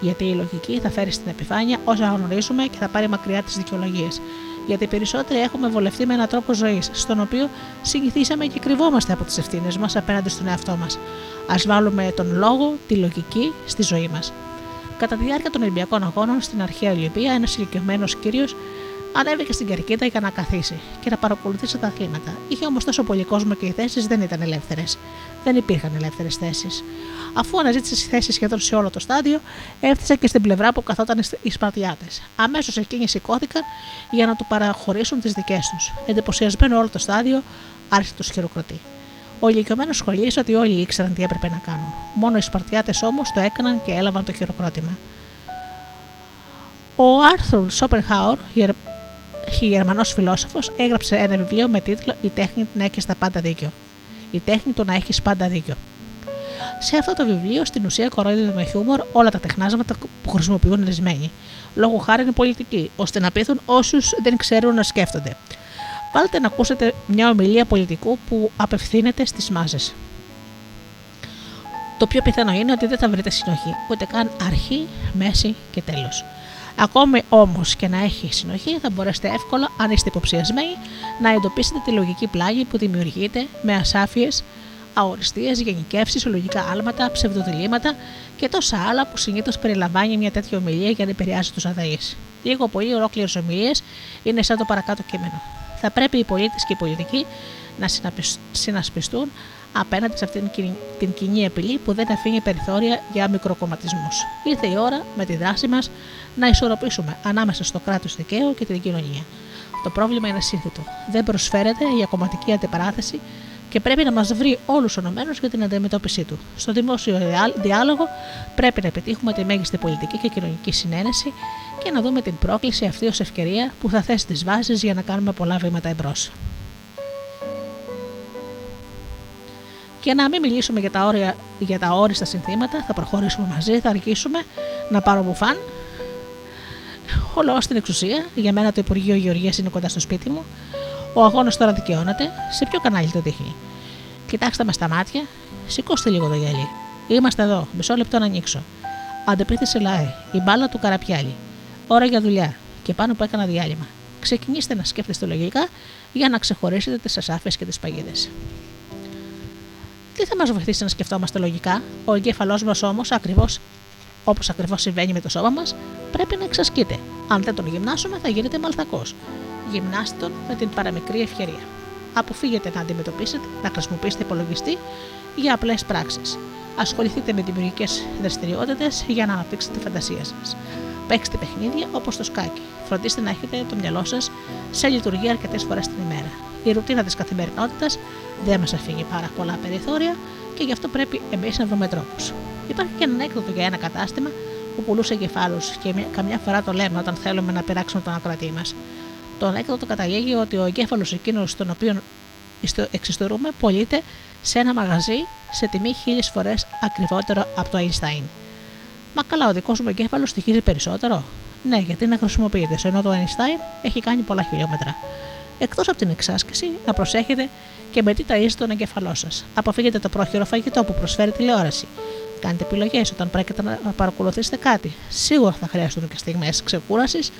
Γιατί η λογική θα φέρει στην επιφάνεια όσα γνωρίζουμε και θα πάρει μακριά τις δικαιολογίες. Γιατί περισσότεροι έχουμε βολευτεί με έναν τρόπο ζωής, στον οποίο συνηθίσαμε και κρυβόμαστε από τις ευθύνες μας απέναντι στον εαυτό μας. Α βάλουμε τον λόγο, τη λογική στη ζωή μας. Κατά τη διάρκεια των Ολυμπιακών Αγώνων στην αρχαία Ολυμπία, ένας ηλικιωμένος κύριος ανέβηκε στην κερκίδα για να καθίσει και να παρακολουθήσει τα αθλήματα. Είχε όμως τόσο πολύ κόσμο και οι θέσεις δεν ήταν ελεύθερες. Δεν υπήρχαν ελεύθερες θέσεις. Αφού αναζήτησε θέση σχεδόν σε όλο το στάδιο, έφτασε και στην πλευρά που καθόταν οι Σπαρτιάτες. Αμέσως εκείνοι σηκώθηκαν για να του παραχωρήσουν τις δικές τους. Εντυπωσιασμένο όλο το στάδιο, άρχισε το χειροκροτή. Ο ηλικιωμένος σχολίασε ότι όλοι ήξεραν τι έπρεπε να κάνουν. Μόνο οι Σπαρτιάτες όμως το έκαναν και έλαβαν το χειροκρότημα. Ο Άρθρουλ Σόπερχάουρ, Γερμανός φιλόσοφος, έγραψε ένα βιβλίο με τίτλο Η τέχνη να έχεις τα πάντα δίκιο. Η τέχνη του να έχεις πάντα δίκιο. Σε αυτό το βιβλίο, στην ουσία, κοροϊδεύει με χιούμορ όλα τα τεχνάσματα που χρησιμοποιούν ορισμένοι. Λόγω χάρη είναι πολιτικοί, ώστε να πείθουν όσους δεν ξέρουν να σκέφτονται. Βάλτε να ακούσετε μια ομιλία πολιτικού που απευθύνεται στις μάζες. Το πιο πιθανό είναι ότι δεν θα βρείτε συνοχή, ούτε καν αρχή, μέση και τέλος. Ακόμη όμως και να έχει συνοχή, θα μπορέσετε εύκολα, αν είστε υποψιασμένοι, να εντοπίσετε τη λογική πλάγη που δημιουργείται με ασάφειες, αοριστείε, γενικεύσεις, λογικά άλματα, ψευδοδιλήμματα και τόσα άλλα που συνήθως περιλαμβάνει μια τέτοια ομιλία για να επηρεάσει τους αδαεί. Λίγο πολύ ολόκληρες ομιλίες είναι σαν το παρακάτω κείμενο. Θα πρέπει οι πολίτες και οι πολιτικοί να συνασπιστούν απέναντι σε αυτήν την κοινή απειλή που δεν αφήνει περιθώρια για μικροκομματισμούς. Ήρθε η ώρα με τη δράση μας να ισορροπήσουμε ανάμεσα στο κράτος δικαίου και την κοινωνία. Το πρόβλημα είναι σύνθετο. Δεν προσφέρεται για κομματική αντιπαράθεση και πρέπει να μας βρει όλους ενωμένους για την αντιμετώπιση του. Στο δημόσιο διάλογο πρέπει να επιτύχουμε τη μέγιστη πολιτική και κοινωνική συνένεση και να δούμε την πρόκληση αυτή ως ευκαιρία που θα θέσει τις βάσεις για να κάνουμε πολλά βήματα εμπρός. Και να μην μιλήσουμε για τα, όρια, για τα όριστα συνθήματα, θα προχωρήσουμε μαζί, θα αρχίσουμε να πάρω μπουφάν. Όλο στην εξουσία, για μένα το Υπουργείο Γεωργίας είναι κοντά στο σπίτι μου. Ο αγώνας τώρα δικαιώνεται. Σε ποιο κανάλι το δείχνει; Κοιτάξτε με στα μάτια, σηκώστε λίγο το γυαλί. Είμαστε εδώ, μισό λεπτό να ανοίξω. Αντεπίθεση ΛΑΕ, η μπάλα του καραπιάλι. Ώρα για δουλειά και πάνω που έκανα διάλειμμα. Ξεκινήστε να σκέφτεστε λογικά για να ξεχωρίσετε τις ασάφειες και τις παγίδες. Τι θα μας βοηθήσει να σκεφτόμαστε λογικά, ο εγκέφαλός μας όμως, ακριβώς όπως ακριβώς συμβαίνει με το σώμα μας, πρέπει να εξασκείται. Αν δεν τον γυμνάσουμε, θα γίνετε μαλθακός. Γυμνάστε τον με την παραμικρή ευκαιρία. Αποφύγετε να αντιμετωπίσετε, να χρησιμοποιήσετε υπολογιστή για απλές πράξεις. Ασχοληθείτε με δημιουργικές δραστηριότητες για να αναπτύξετε τη φαντασία σας. Παίξτε παιχνίδια όπως το σκάκι. Φροντίστε να έχετε το μυαλό σας σε λειτουργία αρκετές φορές την ημέρα. Η ρουτίνα της καθημερινότητας δεν μας αφήνει πάρα πολλά περιθώρια και γι' αυτό πρέπει εμείς να βρούμε τρόπους. Υπάρχει και ένα έκδοτο για ένα κατάστημα που πουλούσε εγκεφάλους και καμιά φορά το λέμε όταν θέλουμε να πειράξουμε τον ακροατή μας. Το ανέκδοτο καταγέγει ότι ο εγκέφαλος εκείνος τον οποίο εξιστορούμε πωλείται σε ένα μαγαζί σε τιμή χίλιες φορές ακριβότερο από το Einstein. Μα καλά, ο δικός μου εγκέφαλος στοιχίζει περισσότερο; Ναι, γιατί να χρησιμοποιείται, ενώ το Einstein έχει κάνει πολλά χιλιόμετρα. Εκτός από την εξάσκηση, να προσέχετε και με τι ταΐζετε τον εγκεφαλό σας. Αποφύγετε το πρόχειρο φαγητό που προσφέρει τηλεόραση. Κάντε επιλογές όταν πρέπει να παρακολουθήσετε κάτι. Σίγουρα θα χρειαστούν και στιγμές ξεκούρασης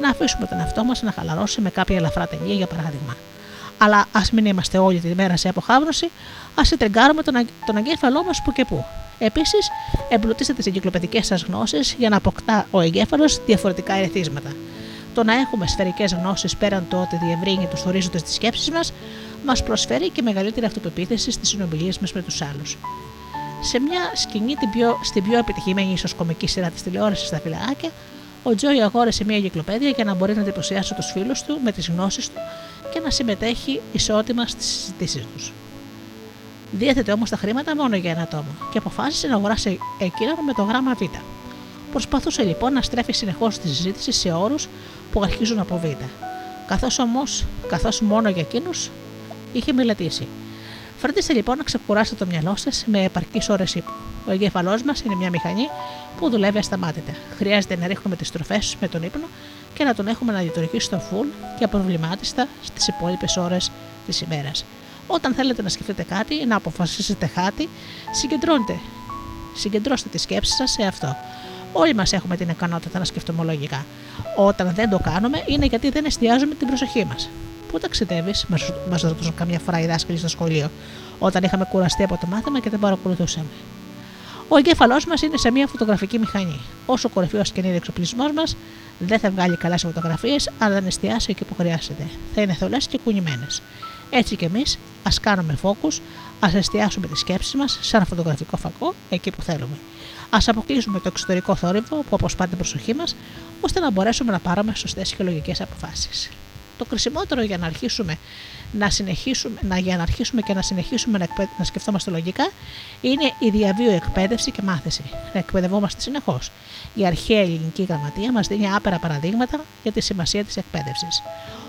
να αφήσουμε τον εαυτό μας να χαλαρώσει με κάποια ελαφρά ταινία, για παράδειγμα. Αλλά ας μην είμαστε όλη τη μέρα σε αποχάβρωση, ας συντριγκάρουμε τον, τον εγκέφαλό μας που και που. Επίσης, εμπλουτίστε τις εγκυκλοπαιδικές σας γνώσεις για να αποκτά ο εγκέφαλος διαφορετικά ερεθίσματα. Το να έχουμε σφαιρικές γνώσεις πέραν το ότι διευρύνει τους ορίζοντε τη σκέψη μας, μας προσφέρει και μεγαλύτερη αυτοπεποίθηση στις συνομιλίες μας με τους άλλους. Σε μια σκηνή την πιο, στην πιο επιτυχημένη ίσως κομική σειρά της τηλεόρασης στα φυλάκια, ο Τζόι αγόρασε μια εγκυκλοπαίδεια για να μπορεί να εντυπωσιάσει τους φίλους του με τις γνώσεις του και να συμμετέχει ισότιμα στις συζητήσεις τους. Διέθετε όμως τα χρήματα μόνο για ένα τόμο και αποφάσισε να αγοράσει εκείνον με το γράμμα Β. Προσπαθούσε λοιπόν να στρέφει συνεχώς τη συζήτηση σε όρους που αρχίζουν από Β. Καθώς όμως, καθώς μόνο για εκείνους είχε μελετήσει. Φροντίστε λοιπόν να ξεκουράσετε το μυαλό σας με επαρκείς ώρες ύπνου. Ο εγκέφαλός μας είναι μια μηχανή που δουλεύει ασταμάτητα. Χρειάζεται να ρίχνουμε τις τροφές με τον ύπνο και να τον έχουμε να λειτουργήσει στο full και απροβλημάτιστα στις υπόλοιπες ώρες της ημέρας. Όταν θέλετε να σκεφτείτε κάτι, να αποφασίσετε κάτι, συγκεντρώνετε. Συγκεντρώστε τη σκέψη σας σε αυτό. Όλοι μας έχουμε την ικανότητα να σκεφτούμε λογικά. Όταν δεν το κάνουμε, είναι γιατί δεν εστιάζουμε την προσοχή μας. Πού ταξιδεύεις, μας ρωτούσαν καμιά φορά οι δάσκαλοι στο σχολείο, όταν είχαμε κουραστεί από το μάθημα και δεν παρακολουθούσαμε. Ο εγκέφαλός μας είναι σε μια φωτογραφική μηχανή. Όσο κορυφαίος και είναι ο εξοπλισμός μας, δεν θα βγάλει καλά φωτογραφίες, αλλά δεν εστιάσει εκεί που χρειάζεται. Θα είναι θολές και κουνημένες. Έτσι κι εμείς, ας κάνουμε φόκου, ας εστιάσουμε τις σκέψεις μας σε ένα φωτογραφικό φακό εκεί που θέλουμε. Α αποκλείσουμε το εξωτερικό θόρυβο που αποσπά την προσοχή μας, ώστε να μπορέσουμε να πάρουμε σωστές και λογικέ αποφάσεις. Το χρησιμότερο για να αρχίσουμε να συνεχίσουμε, να, για να αρχίσουμε και να συνεχίσουμε να, εκπαιδε, να σκεφτόμαστε λογικά είναι η διαβίω εκπαίδευση και μάθηση. Να εκπαιδευόμαστε συνεχώς. Η αρχαία ελληνική γραμματεία μας δίνει άπερα παραδείγματα για τη σημασία της εκπαίδευσης.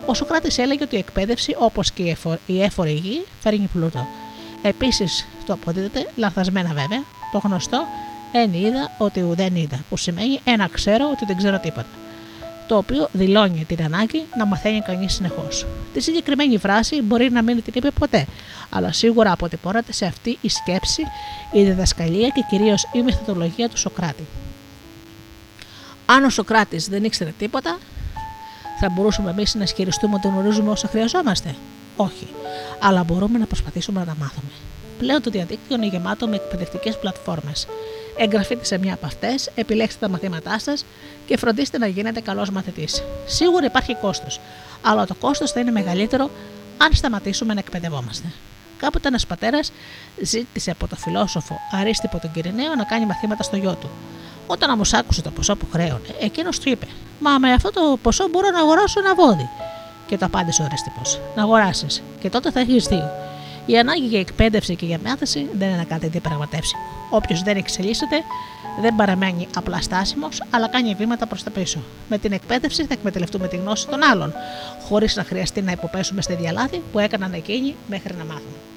Ο Σοκράτη έλεγε ότι η εκπαίδευση, όπως και η έφορη γη, φέρνει πλούτο. Επίσης, το αποδίδεται, λανθασμένα βέβαια, το γνωστό εν είδα ότι ουδέν είδα, που σημαίνει ένα ξέρω ότι δεν ξέρω τίποτα το οποίο δηλώνει την ανάγκη να μαθαίνει κανείς συνεχώς. Τη συγκεκριμένη φράση μπορεί να μην την είπε ποτέ, αλλά σίγουρα αποτυπώνεται σε αυτή η σκέψη, η διδασκαλία και κυρίως η μεθοδολογία του Σοκράτη. Αν ο Σοκράτης δεν ήξερε τίποτα, θα μπορούσαμε εμείς να ισχυριστούμε ότι γνωρίζουμε όσα χρειαζόμαστε. Όχι, αλλά μπορούμε να προσπαθήσουμε να τα μάθουμε. Πλέον το διαδίκτυο είναι γεμάτο με εκπαιδευτικές πλατφόρμες εγγραφείτε σε μια από αυτές, επιλέξτε τα μαθήματά σας και φροντίστε να γίνετε καλός μαθητής. Σίγουρα υπάρχει κόστος, αλλά το κόστος θα είναι μεγαλύτερο αν σταματήσουμε να εκπαιδευόμαστε. Κάποτε ένας πατέρας ζήτησε από τον φιλόσοφο Αρίστιπο τον Κυριναίο να κάνει μαθήματα στο γιο του. Όταν όμως άκουσε το ποσό που χρέωνε, εκείνος του είπε: Μα με αυτό το ποσό μπορώ να αγοράσω ένα βόδι. Και το απάντησε ο Αρίστιπο: Να αγοράσεις, και τότε θα έχει δύο. Η ανάγκη για εκπαίδευση και για μάθηση δεν είναι κάτι διαπραγματεύσιμο. Όποιος δεν εξελίσσεται δεν παραμένει απλά στάσιμος, αλλά κάνει βήματα προς τα πίσω. Με την εκπαίδευση θα εκμεταλλευτούμε τη γνώση των άλλων, χωρίς να χρειαστεί να υποπέσουμε στη διαλάδη που έκαναν εκείνοι μέχρι να μάθουν.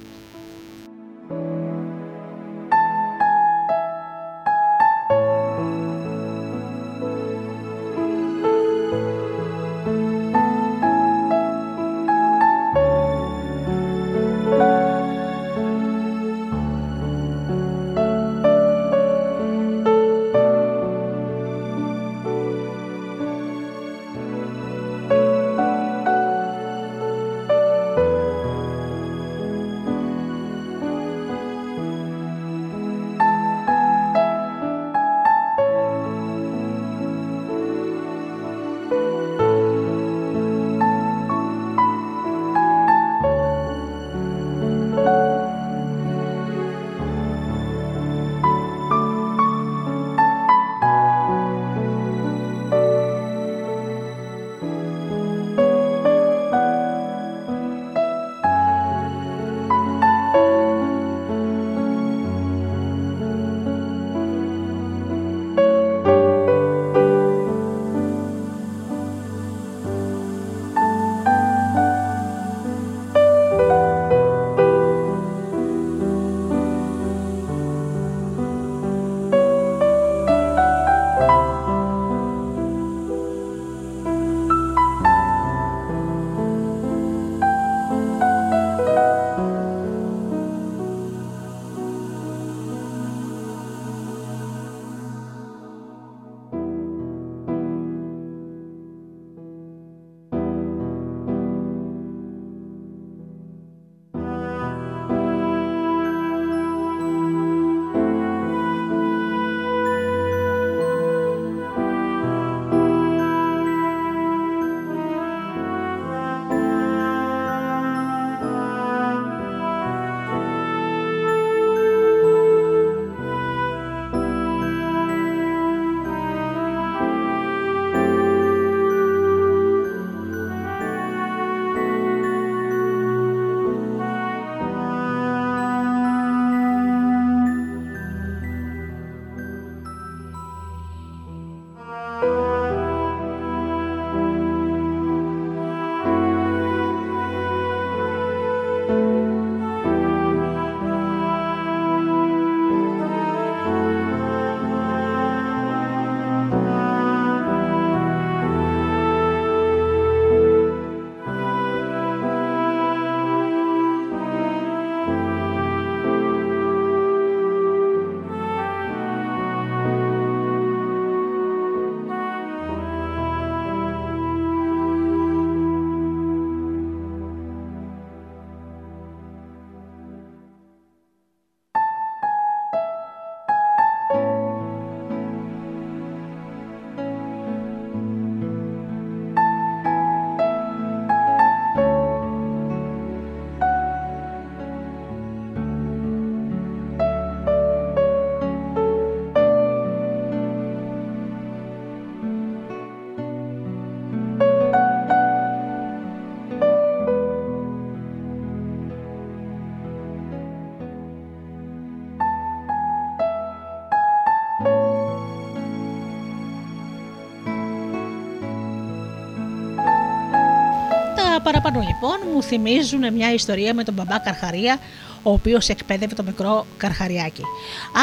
Παραπάνω λοιπόν μου θυμίζουν μια ιστορία με τον μπαμπά Καρχαρία, ο οποίος εκπαίδευε το μικρό Καρχαριάκι.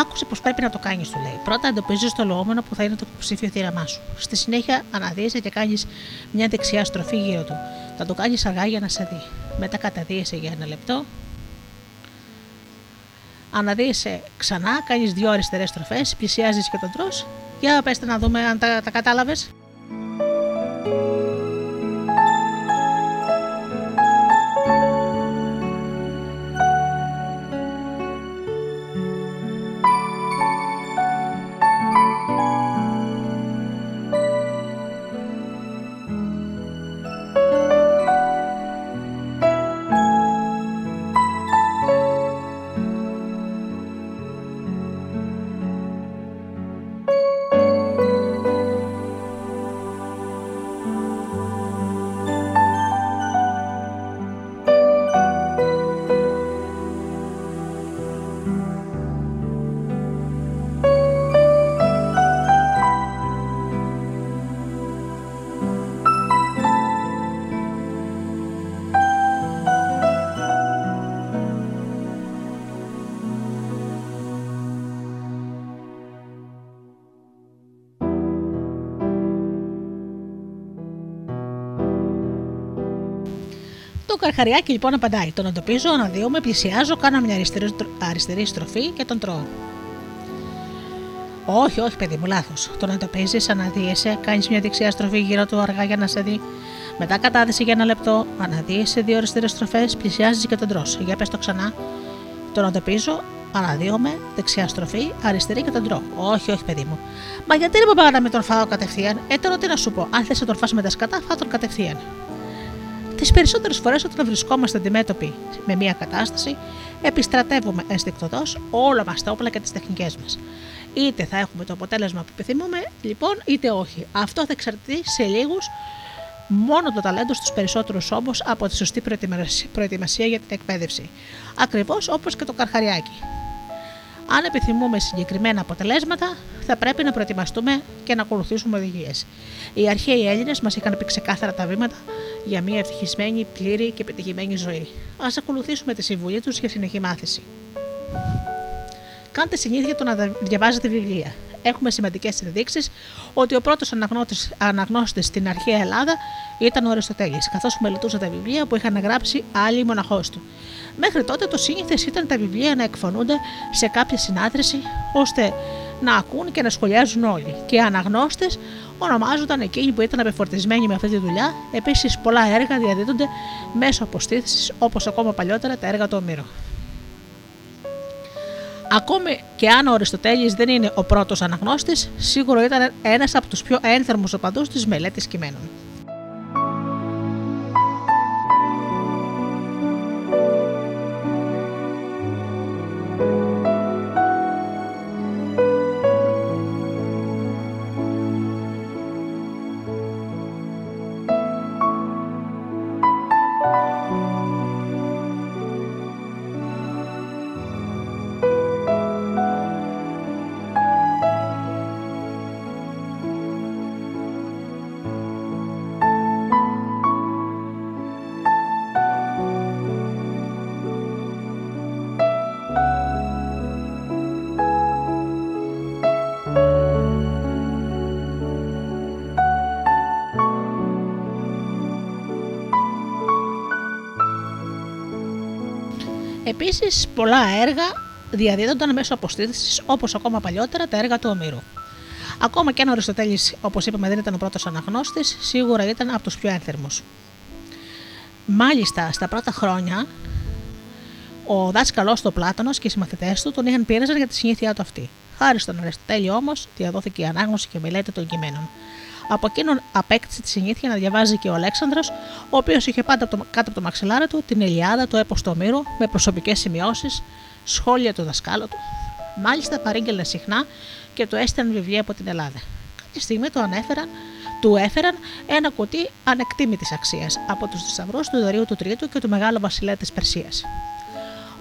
Άκουσε πως πρέπει να το κάνεις, του λέει. Πρώτα εντοπίζεις το λοόμενο που θα είναι το υποψήφιο θύραμά σου. Στη συνέχεια αναδύεσαι και κάνεις μια δεξιά στροφή γύρω του. Θα το κάνεις αργά για να σε δει. Μετά καταδύεσαι για ένα λεπτό. Αναδύεσαι ξανά, κάνεις δύο αριστερές στροφές, πλησιάζεις και τον τρώ. Για πέστε να δούμε αν τα, τα κατάλαβες. Το καρχαριάκι λοιπόν απαντάει: Τον εντοπίζω, αναδύομαι, πλησιάζω, κάνω μια αριστερή, αριστερή στροφή και τον τρώω. Όχι, όχι, παιδί μου, λάθος. Τον εντοπίζεις, αναδύεσαι, κάνεις μια δεξιά στροφή γύρω του αργά για να σε δει. Μετά κατάδυση για ένα λεπτό, αναδύεσαι δύο αριστερές στροφές, πλησιάζεις και τον τρώ. Για πες το ξανά. Τον εντοπίζω, αναδύομαι, δεξιά στροφή, αριστερή και τον τρώω. Όχι, όχι, παιδί μου. Μα γιατί δεν πάω να με τον φάω κατευθείαν; Ε, τώρα τι να σου πω, αν θες να τον φας με τα σκατά, φά τον κατευθείαν. Τις περισσότερες φορές όταν βρισκόμαστε αντιμέτωποι με μια κατάσταση, επιστρατεύουμε ενστικτοδός όλα μας τα όπλα και τις τεχνικές μας. Είτε θα έχουμε το αποτέλεσμα που επιθυμούμε, λοιπόν, είτε όχι. Αυτό θα εξαρτηθεί σε λίγους μόνο το ταλέντο στους περισσότερους όμως από τη σωστή προετοιμασία για την εκπαίδευση. Ακριβώς όπως και το καρχαριάκι. Αν επιθυμούμε συγκεκριμένα αποτελέσματα, θα πρέπει να προετοιμαστούμε και να ακολουθήσουμε οδηγίες. Οι αρχαίοι Έλληνες μας είχαν πει ξεκάθαρα τα βήματα για μια ευτυχισμένη, πλήρη και επιτυχημένη ζωή. Α ακολουθήσουμε τη συμβουλή τους για συνεχή μάθηση. Κάντε συνήθεια το να διαβάζετε βιβλία. Έχουμε σημαντικές ενδείξεις ότι ο πρώτος αναγνώστης στην αρχαία Ελλάδα ήταν ο Αριστοτέλης, καθώς μελετούσε τα βιβλία που είχαν γράψει άλλοι μοναχός του. Μέχρι τότε το σύνηθες ήταν τα βιβλία να εκφωνούνται σε κάποια συνάδρηση ώστε να ακούν και να σχολιάζουν όλοι. Και οι αναγνώστες ονομάζονταν εκείνοι που ήταν απεφορτισμένοι με αυτή τη δουλειά. Επίσης, πολλά έργα διαδίδονται μέσω αποστήθησης, όπως ακόμα παλιότερα τα έργα του Ομήρου. Ακόμη και αν ο Αριστοτέλης δεν είναι ο πρώτος αναγνώστης, σίγουρο ήταν ένας από τους πιο ένθερμους οπαδούς της μελέτης κειμένων. Επίσης, πολλά έργα διαδίδονταν μέσω αποστήθηση όπως ακόμα παλιότερα τα έργα του Ομήρου. Ακόμα και αν ο Αριστοτέλης, όπως είπαμε, δεν ήταν ο πρώτος αναγνώστης, σίγουρα ήταν από τους πιο ένθερμους. Μάλιστα, στα πρώτα χρόνια, ο δάσκαλός του Πλάτωνος και οι συμμαθητές του τον είχαν πείραζαν για τη συνήθειά του αυτή. Χάρη στον Αριστοτέλη όμως, διαδόθηκε η ανάγνωση και μελέτη των κειμένων. Από εκείνον απέκτησε τη συνήθεια να διαβάζει και ο Αλέξανδρος, ο οποίος είχε πάντα κάτω από το μαξιλάρι του την Ελιάδα, το έπος του Ομήρου, με προσωπικές σημειώσεις, σχόλια του δασκάλου του. Μάλιστα παρήγγελνε συχνά και του έστειλαν βιβλία από την Ελλάδα. Κάποια στιγμή το ανέφεραν, του έφεραν ένα κουτί ανεκτήμητης αξίας από τους θησαυρούς του Δαρίου του Τρίτου και του Μεγάλου Βασιλέα της Περσίας.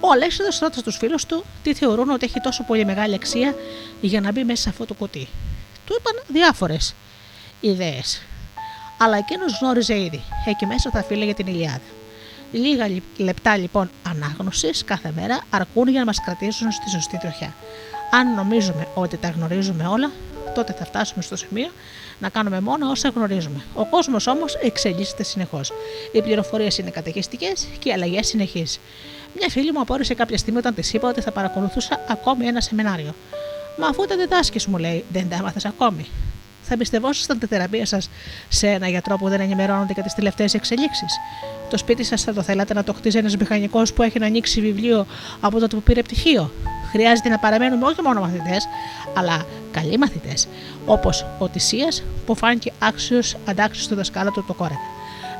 Ο Αλέξανδρος ρώτησε του φίλους του τι θεωρούν ότι έχει τόσο πολύ μεγάλη αξία για να μπει μέσα σε αυτό το κουτί. Του είπαν διάφορες ιδέες. Αλλά εκείνος γνώριζε ήδη. Εκεί μέσα θα φύλαγε την Ηλιάδα. Λίγα λεπτά λοιπόν ανάγνωσης κάθε μέρα αρκούν για να μας κρατήσουν στη σωστή τροχιά. Αν νομίζουμε ότι τα γνωρίζουμε όλα, τότε θα φτάσουμε στο σημείο να κάνουμε μόνο όσα γνωρίζουμε. Ο κόσμος όμως εξελίσσεται συνεχώς. Οι πληροφορίες είναι καταιγιστικές και οι αλλαγές συνεχείς. Μια φίλη μου απόρρισε κάποια στιγμή όταν της είπα ότι θα παρακολουθούσα ακόμη ένα σεμινάριο. Μα αφού τα διδάσκεις, μου λέει, δεν τα έμαθες ακόμη θα εμπιστευόσασταν τη θεραπεία σας σε ένα γιατρό που δεν ενημερώνονται για τις τελευταίες εξελίξεις. Το σπίτι σας θα το θέλατε να το χτίζει ένας μηχανικός που έχει να ανοίξει βιβλίο από το που πήρε πτυχίο. Χρειάζεται να παραμένουμε όχι μόνο μαθητές, αλλά καλοί μαθητές, όπως ο Τησία που φάνηκε άξιος αντάξιος στο δασκάλα του το κόρετα.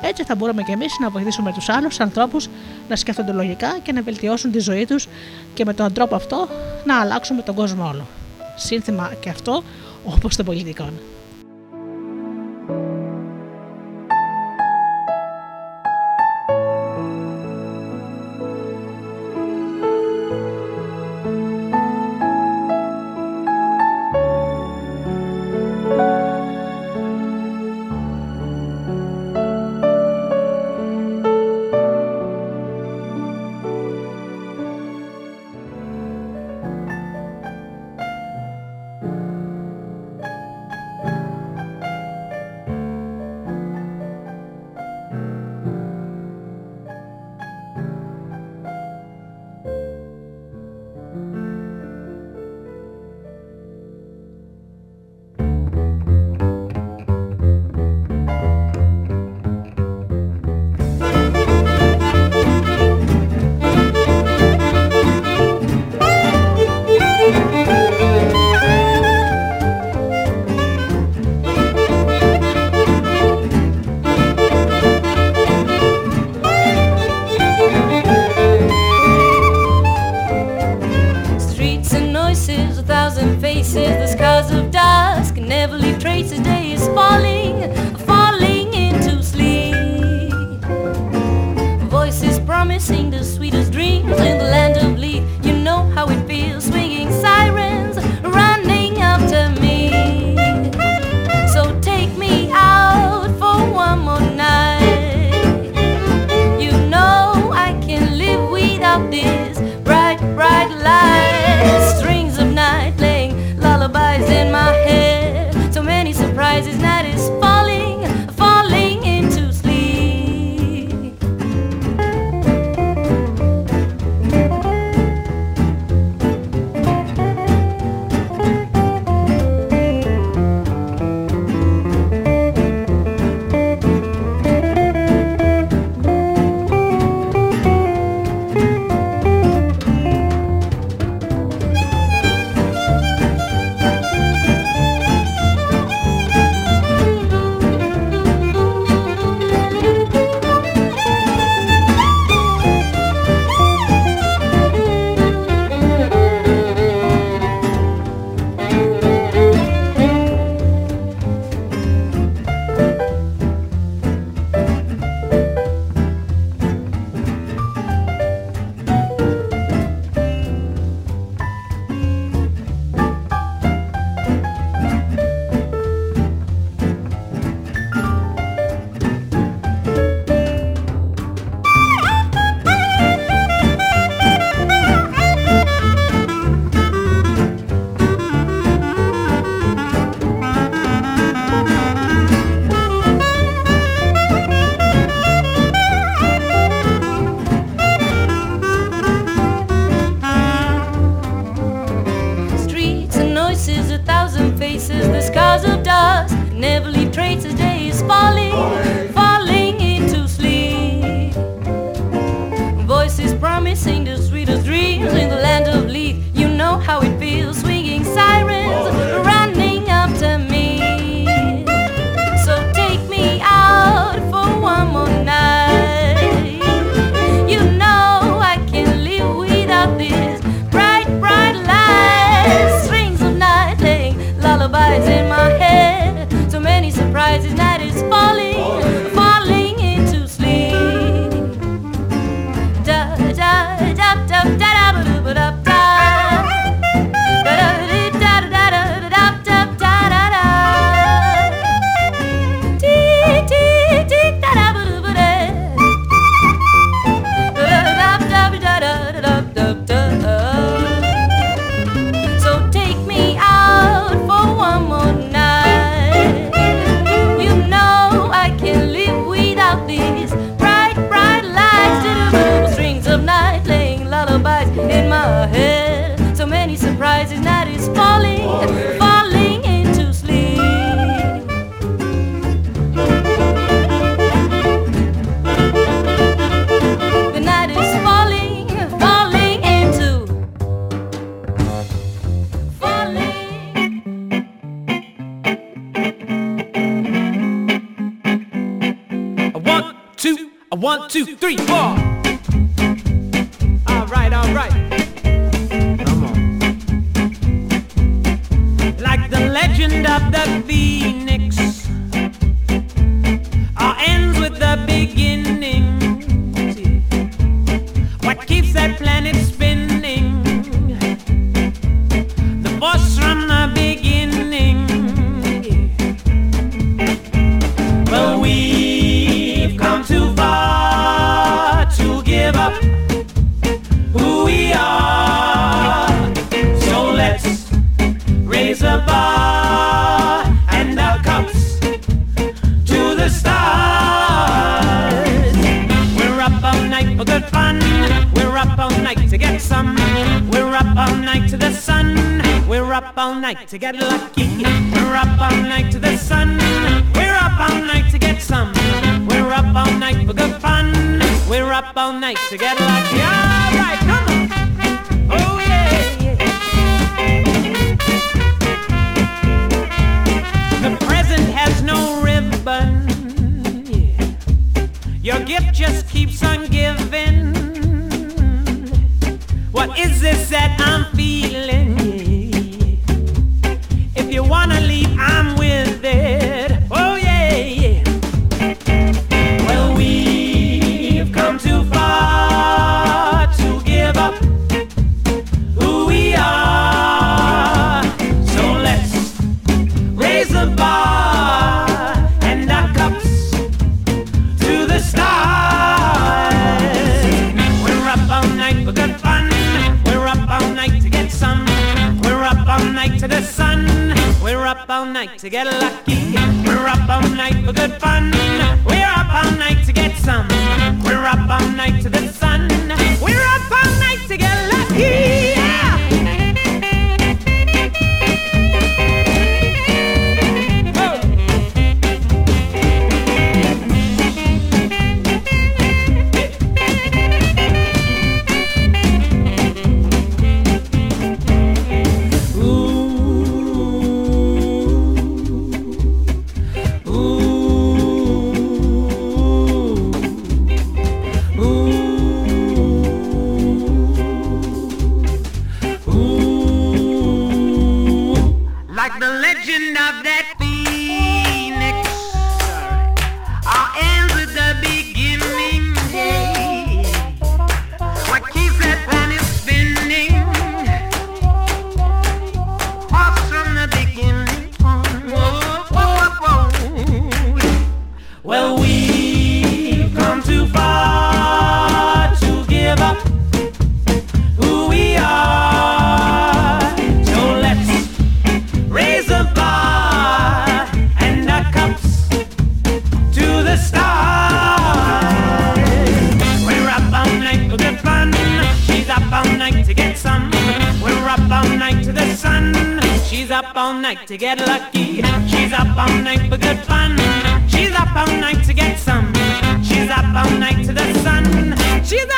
Έτσι θα μπορούμε και εμείς να βοηθήσουμε τους άλλους ανθρώπους να σκέφτονται λογικά και να βελτιώσουν τη ζωή τους και με τον τρόπο αυτό να αλλάξουμε τον κόσμο όλο. Σύνθημα και αυτό όπως των πολιτικών. rising, that is falling, falling, falling into sleep. The night is falling, falling into falling. A one, two, a one, two, three, four. night to get lucky. She's up all night for good fun. She's up all night to get some. She's up all night to the sun. She's up.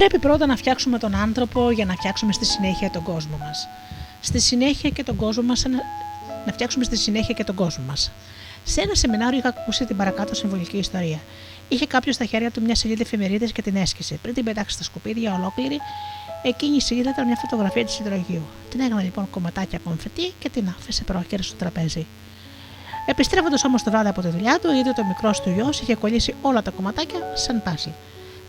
Πρέπει πρώτα να φτιάξουμε τον άνθρωπο για να φτιάξουμε στη συνέχεια τον κόσμο μας. Στη συνέχεια και τον κόσμο μας, να φτιάξουμε στη συνέχεια και τον κόσμο μας. Σε ένα σεμινάριο είχα ακούσει την παρακάτω συμβολική ιστορία. Είχε κάποιος στα χέρια του μια σελίδα εφημερίδας και την έσκησε. Πριν την πετάξει στα σκουπίδια ολόκληρη, εκείνη η σελίδα ήταν μια φωτογραφία της υδρογείου. Την έκανε λοιπόν κομματάκια από αμφετή και την άφησε πρόχειρα στο τραπέζι. Επιστρέφοντας όμως το βράδυ από τη δουλειά του, είδε ότι ο μικρός του γιος είχε κολλήσει όλα τα κομματάκια σαν πάση.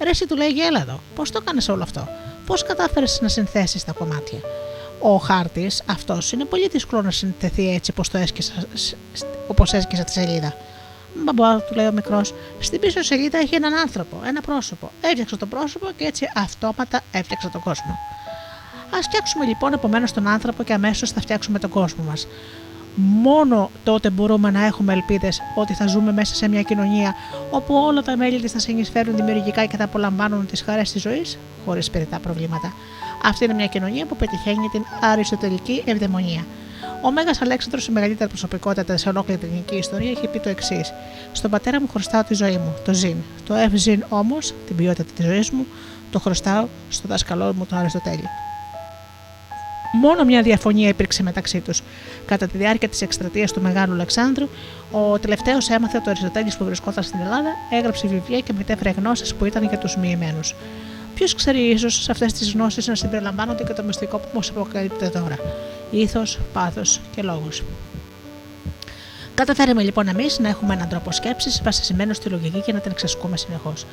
Ρε, εσύ του λέει, έλα εδώ, πώς το έκανε όλο αυτό, πώς κατάφερες να συνθέσεις τα κομμάτια; Ο χάρτης αυτός είναι πολύ δύσκολο να συνθεθεί έτσι όπως έσκησα τη σελίδα. Μπαμπά, του λέει ο μικρός, στην πίσω σελίδα έχει έναν άνθρωπο, ένα πρόσωπο. Έφτιαξα το πρόσωπο και έτσι αυτόματα έφτιαξα τον κόσμο. Α φτιάξουμε λοιπόν επομένως τον άνθρωπο και αμέσως θα φτιάξουμε τον κόσμο μας. Μόνο τότε μπορούμε να έχουμε ελπίδες ότι θα ζούμε μέσα σε μια κοινωνία όπου όλα τα μέλη της θα συνεισφέρουν δημιουργικά και θα απολαμβάνουν τις χαρές της ζωής χωρίς περιτά προβλήματα. Αυτή είναι μια κοινωνία που πετυχαίνει την αριστοτελική ευδαιμονία. Ο Μέγας Αλέξανδρος, η μεγαλύτερη προσωπικότητα σε ολόκληρη την ελληνική ιστορία, έχει πει το εξής: Στον πατέρα μου χρωστάω τη ζωή μου, το ζήν. Το ευζήν όμως, την ποιότητα της ζωής μου, το χρωστάω στο δάσκαλό μου, τον Αριστοτέλη. Μόνο μια διαφωνία υπήρξε μεταξύ τους. Κατά τη διάρκεια της εκστρατείας του Μεγάλου Αλεξάνδρου, ο τελευταίος έμαθε ότι ο Αριστοτέλης που βρισκόταν στην Ελλάδα έγραψε βιβλία και μετέφερε γνώσεις που ήταν για τους μοιημένους. Ποιος ξέρει, ίσως σε αυτές τις γνώσεις να συμπεριλαμβάνονται και το μυστικό που μας αποκαλύπτεται τώρα. Ήθος, πάθος και λόγος. Καταφέραμε λοιπόν εμείς να έχουμε έναν τρόπο σκέψης βασισμένο στη λογική και να την εξασκούμε συνεχώς.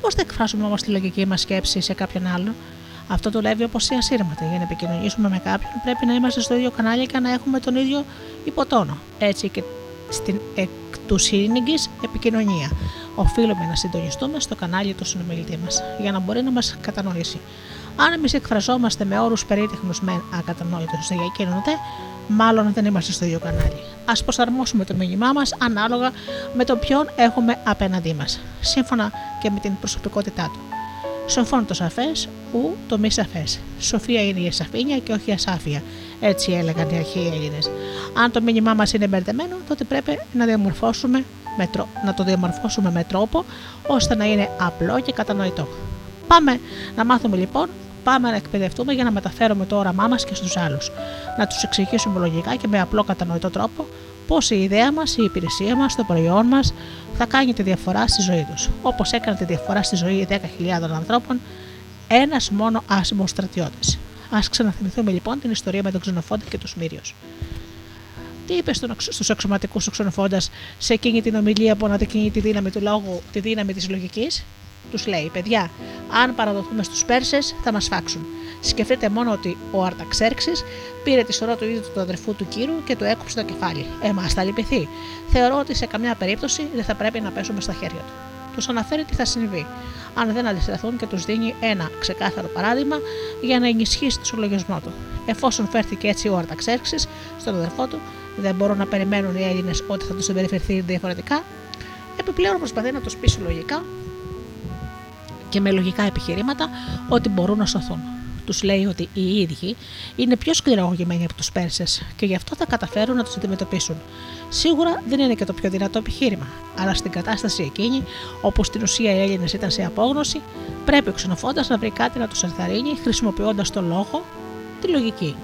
Πώς θα εκφράσουμε όμως τη λογική μας σκέψη σε κάποιον άλλον, αυτό δουλεύει όπως η ασύρματη. Για να επικοινωνήσουμε με κάποιον, πρέπει να είμαστε στο ίδιο κανάλι και να έχουμε τον ίδιο υποτόνο. Έτσι και στην εκ του επικοινωνία. Οφείλουμε να συντονιστούμε στο κανάλι του συνομιλητή μας για να μπορεί να μας κατανοήσει. Αν εμείς εκφραζόμαστε με όρους περίτεχνου μεν ακατανόητους για εκείνον τε, μάλλον δεν είμαστε στο ίδιο κανάλι. Α προσαρμόσουμε το μήνυμά μας ανάλογα με το ποιον έχουμε απέναντί μας, σύμφωνα και με την προσωπικότητά του. Σοφόν το σαφές, ου το μη σαφές. Σοφία είναι η σαφήνεια και όχι η ασάφεια. Έτσι έλεγαν οι αρχαίοι Έλληνες. Αν το μήνυμά μας είναι μπερδεμένο, τότε πρέπει να, διαμορφώσουμε με να το διαμορφώσουμε με τρόπο ώστε να είναι απλό και κατανοητό. Πάμε να μάθουμε λοιπόν, πάμε να εκπαιδευτούμε για να μεταφέρουμε το όραμά μας και στους άλλους. Να τους εξηγήσουμε λογικά και με απλό κατανοητό τρόπο πώς η ιδέα μας, η υπηρεσία μας, το προϊόν μας θα κάνει τη διαφορά στη ζωή τους. Όπως έκανε τη διαφορά στη ζωή 10.000 ανθρώπων, ένας μόνο άσημο στρατιώτης. Α ξαναθυμηθούμε λοιπόν την ιστορία με τον ξενοφόντα και τους Μύριου. Τι είπες στους αξιωματικού του ξενοφόντας σε εκείνη την ομιλία που αναδεικνύει τη δύναμη του λόγου, τη δύναμη της λογικής; Τους λέει: Παιδιά, αν παραδοθούμε στους Πέρσες, θα μας φάξουν. Σκεφτείτε μόνο ότι ο Αρταξέρξης πήρε τη σωρό του ίδιου του αδερφού του κύρου και του έκοψε το κεφάλι. Εμάς θα λυπηθεί. Θεωρώ ότι σε καμιά περίπτωση δεν θα πρέπει να πέσουμε στα χέρια του. Τους αναφέρει τι θα συμβεί, αν δεν αντισταθούν και τους δίνει ένα ξεκάθαρο παράδειγμα για να ενισχύσει το συλλογισμό του. Εφόσον φέρθηκε έτσι ο Αρταξέρξης στον αδερφό του, δεν μπορούν να περιμένουν οι Έλληνες ότι θα του συμπεριφερθεί διαφορετικά. Επιπλέον προσπαθεί να τους πείσει λογικά και με λογικά επιχειρήματα ότι μπορούν να σωθούν τους λέει ότι οι ίδιοι είναι πιο σκληρογωγημένοι από τους Πέρσες και γι' αυτό θα καταφέρουν να τους αντιμετωπίσουν. Σίγουρα δεν είναι και το πιο δυνατό επιχείρημα, αλλά στην κατάσταση εκείνη, όπου στην ουσία οι Έλληνες ήταν σε απόγνωση, πρέπει ο ξενοφόντα να βρει κάτι να τους ενθαρρύνει χρησιμοποιώντας τον λόγο, τη λογική.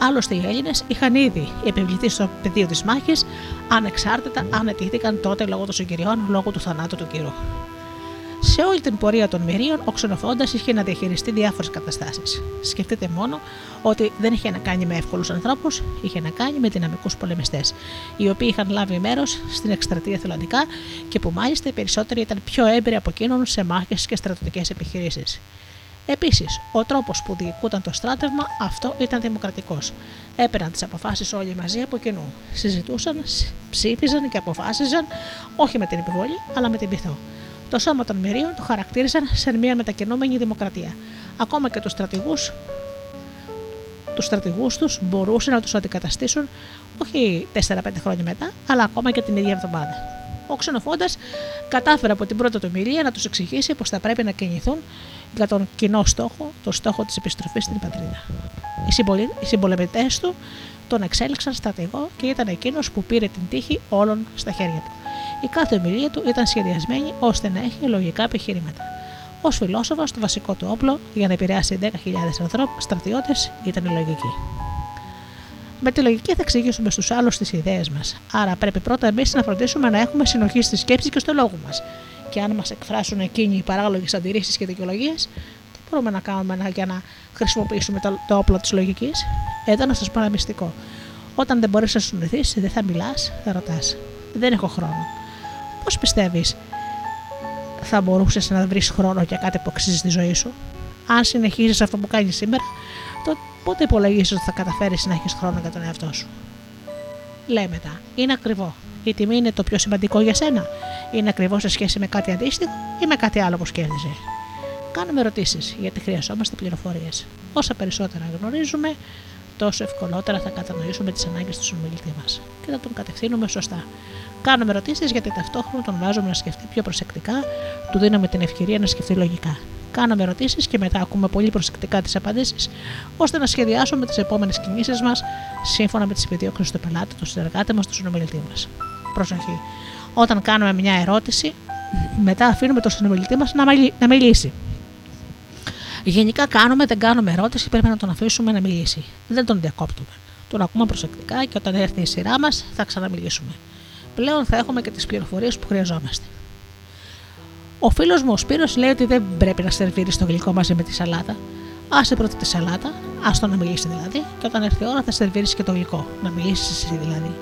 Άλλωστε οι Έλληνες είχαν ήδη επιβληθεί στο πεδίο της μάχης, ανεξάρτητα αν ετήθηκαν τότε λόγω των συγκυριών λόγω του θανάτου του κύρου. Σε όλη την πορεία των μυρίων, ο ξενοφόντα είχε να διαχειριστεί διάφορες καταστάσεις. Σκεφτείτε μόνο ότι δεν είχε να κάνει με εύκολους ανθρώπους, είχε να κάνει με δυναμικούς πολεμιστές, οι οποίοι είχαν λάβει μέρος στην εκστρατεία θελοντικά και που μάλιστα οι περισσότεροι ήταν πιο έμπειροι από εκείνον σε μάχες και στρατιωτικές επιχειρήσεις. Επίσης, ο τρόπος που διοικούταν το στράτευμα αυτό ήταν δημοκρατικός. Έπαιρναν τις αποφάσεις όλοι μαζί από κοινού. Συζητούσαν, ψήφιζαν και αποφάσιζαν όχι με την επιβολή, αλλά με την πειθό. Το σώμα των μυρίων το χαρακτήριζαν σε μια μετακινούμενη δημοκρατία. Ακόμα και τους στρατηγούς τους στρατηγούς τους μπορούσαν να τους αντικαταστήσουν όχι 4-5 χρόνια μετά, αλλά ακόμα και την ίδια εβδομάδα. Ο ξενοφόντας κατάφερε από την πρώτη του ομιλία να τους εξηγήσει πως θα πρέπει να κινηθούν για τον κοινό στόχο, το στόχο της επιστροφής στην πατρίδα. Οι συμπολεμητές του τον εξέλιξαν στρατηγό και ήταν εκείνος που πήρε την τύχη όλων στα χέρια του. Η κάθε ομιλία του ήταν σχεδιασμένη ώστε να έχει λογικά επιχειρήματα. Ω φιλόσοφος, το βασικό του όπλο για να επηρεάσει 10.000 στρατιώτες ήταν η λογική. Με τη λογική θα εξηγήσουμε στους άλλους τις ιδέες μας. Άρα πρέπει πρώτα εμείς να φροντίσουμε να έχουμε συνοχή στη σκέψη και στο λόγο μας. Και αν μας εκφράσουν εκείνοι οι παράλογες αντιρρήσεις και δικαιολογίες, τι μπορούμε να κάνουμε για να χρησιμοποιήσουμε το, το όπλο της λογικής. Εδώ να σας πω ένα μυστικό. Όταν δεν μπορείς να σου δεν θα μιλάς, θα ρωτάς. Δεν έχω χρόνο. Πώς πιστεύεις θα μπορούσες να βρεις χρόνο για κάτι που αξίζει στη ζωή σου; Αν συνεχίζεις αυτό που κάνεις σήμερα, τότε πότε υπολογίζεις ότι θα καταφέρεις να έχεις χρόνο για τον εαυτό σου; Λέει μετά, είναι ακριβό. Η τιμή είναι το πιο σημαντικό για σένα. Είναι ακριβώ σε σχέση με κάτι αντίστοιχο ή με κάτι άλλο που σκέφτεσαι. Κάνουμε ερωτήσεις γιατί χρειαζόμαστε πληροφορίες. Όσα περισσότερα γνωρίζουμε, τόσο ευκολότερα θα κατανοήσουμε τις ανάγκες του συνομιλητή μας και θα τον κατευθύνουμε σωστά. Κάνουμε ερωτήσεις γιατί ταυτόχρονα τον βάζουμε να σκεφτεί πιο προσεκτικά, του δίνουμε την ευκαιρία να σκεφτεί λογικά. Κάναμε ερωτήσεις και μετά ακούμε πολύ προσεκτικά τις απαντήσεις, ώστε να σχεδιάσουμε τις επόμενες κινήσεις μας σύμφωνα με τις επιδιώξεις του πελάτη, του συνεργάτη μας, του συνομιλητή μας. Προσοχή. Όταν κάνουμε μια ερώτηση, μετά αφήνουμε τον συνομιλητή μας να μιλήσει. Γενικά κάνουμε, δεν κάνουμε ερώτηση, πρέπει να τον αφήσουμε να μιλήσει. Δεν τον διακόπτουμε. Τον ακούμε προσεκτικά και όταν έρθει η σειρά μας θα ξαναμιλήσουμε. Πλέον θα έχουμε και τις πληροφορίες που χρειαζόμαστε. Ο φίλος μου ο Σπύρος λέει ότι δεν πρέπει να σερβίρει το γλυκό μαζί με τη σαλάτα. Άσε πρώτα τη σαλάτα, άστο να μιλήσει δηλαδή, και όταν έρθει η ώρα θα σερβίρεις και το γλυκό. Να μιλήσεις εσύ δηλαδή.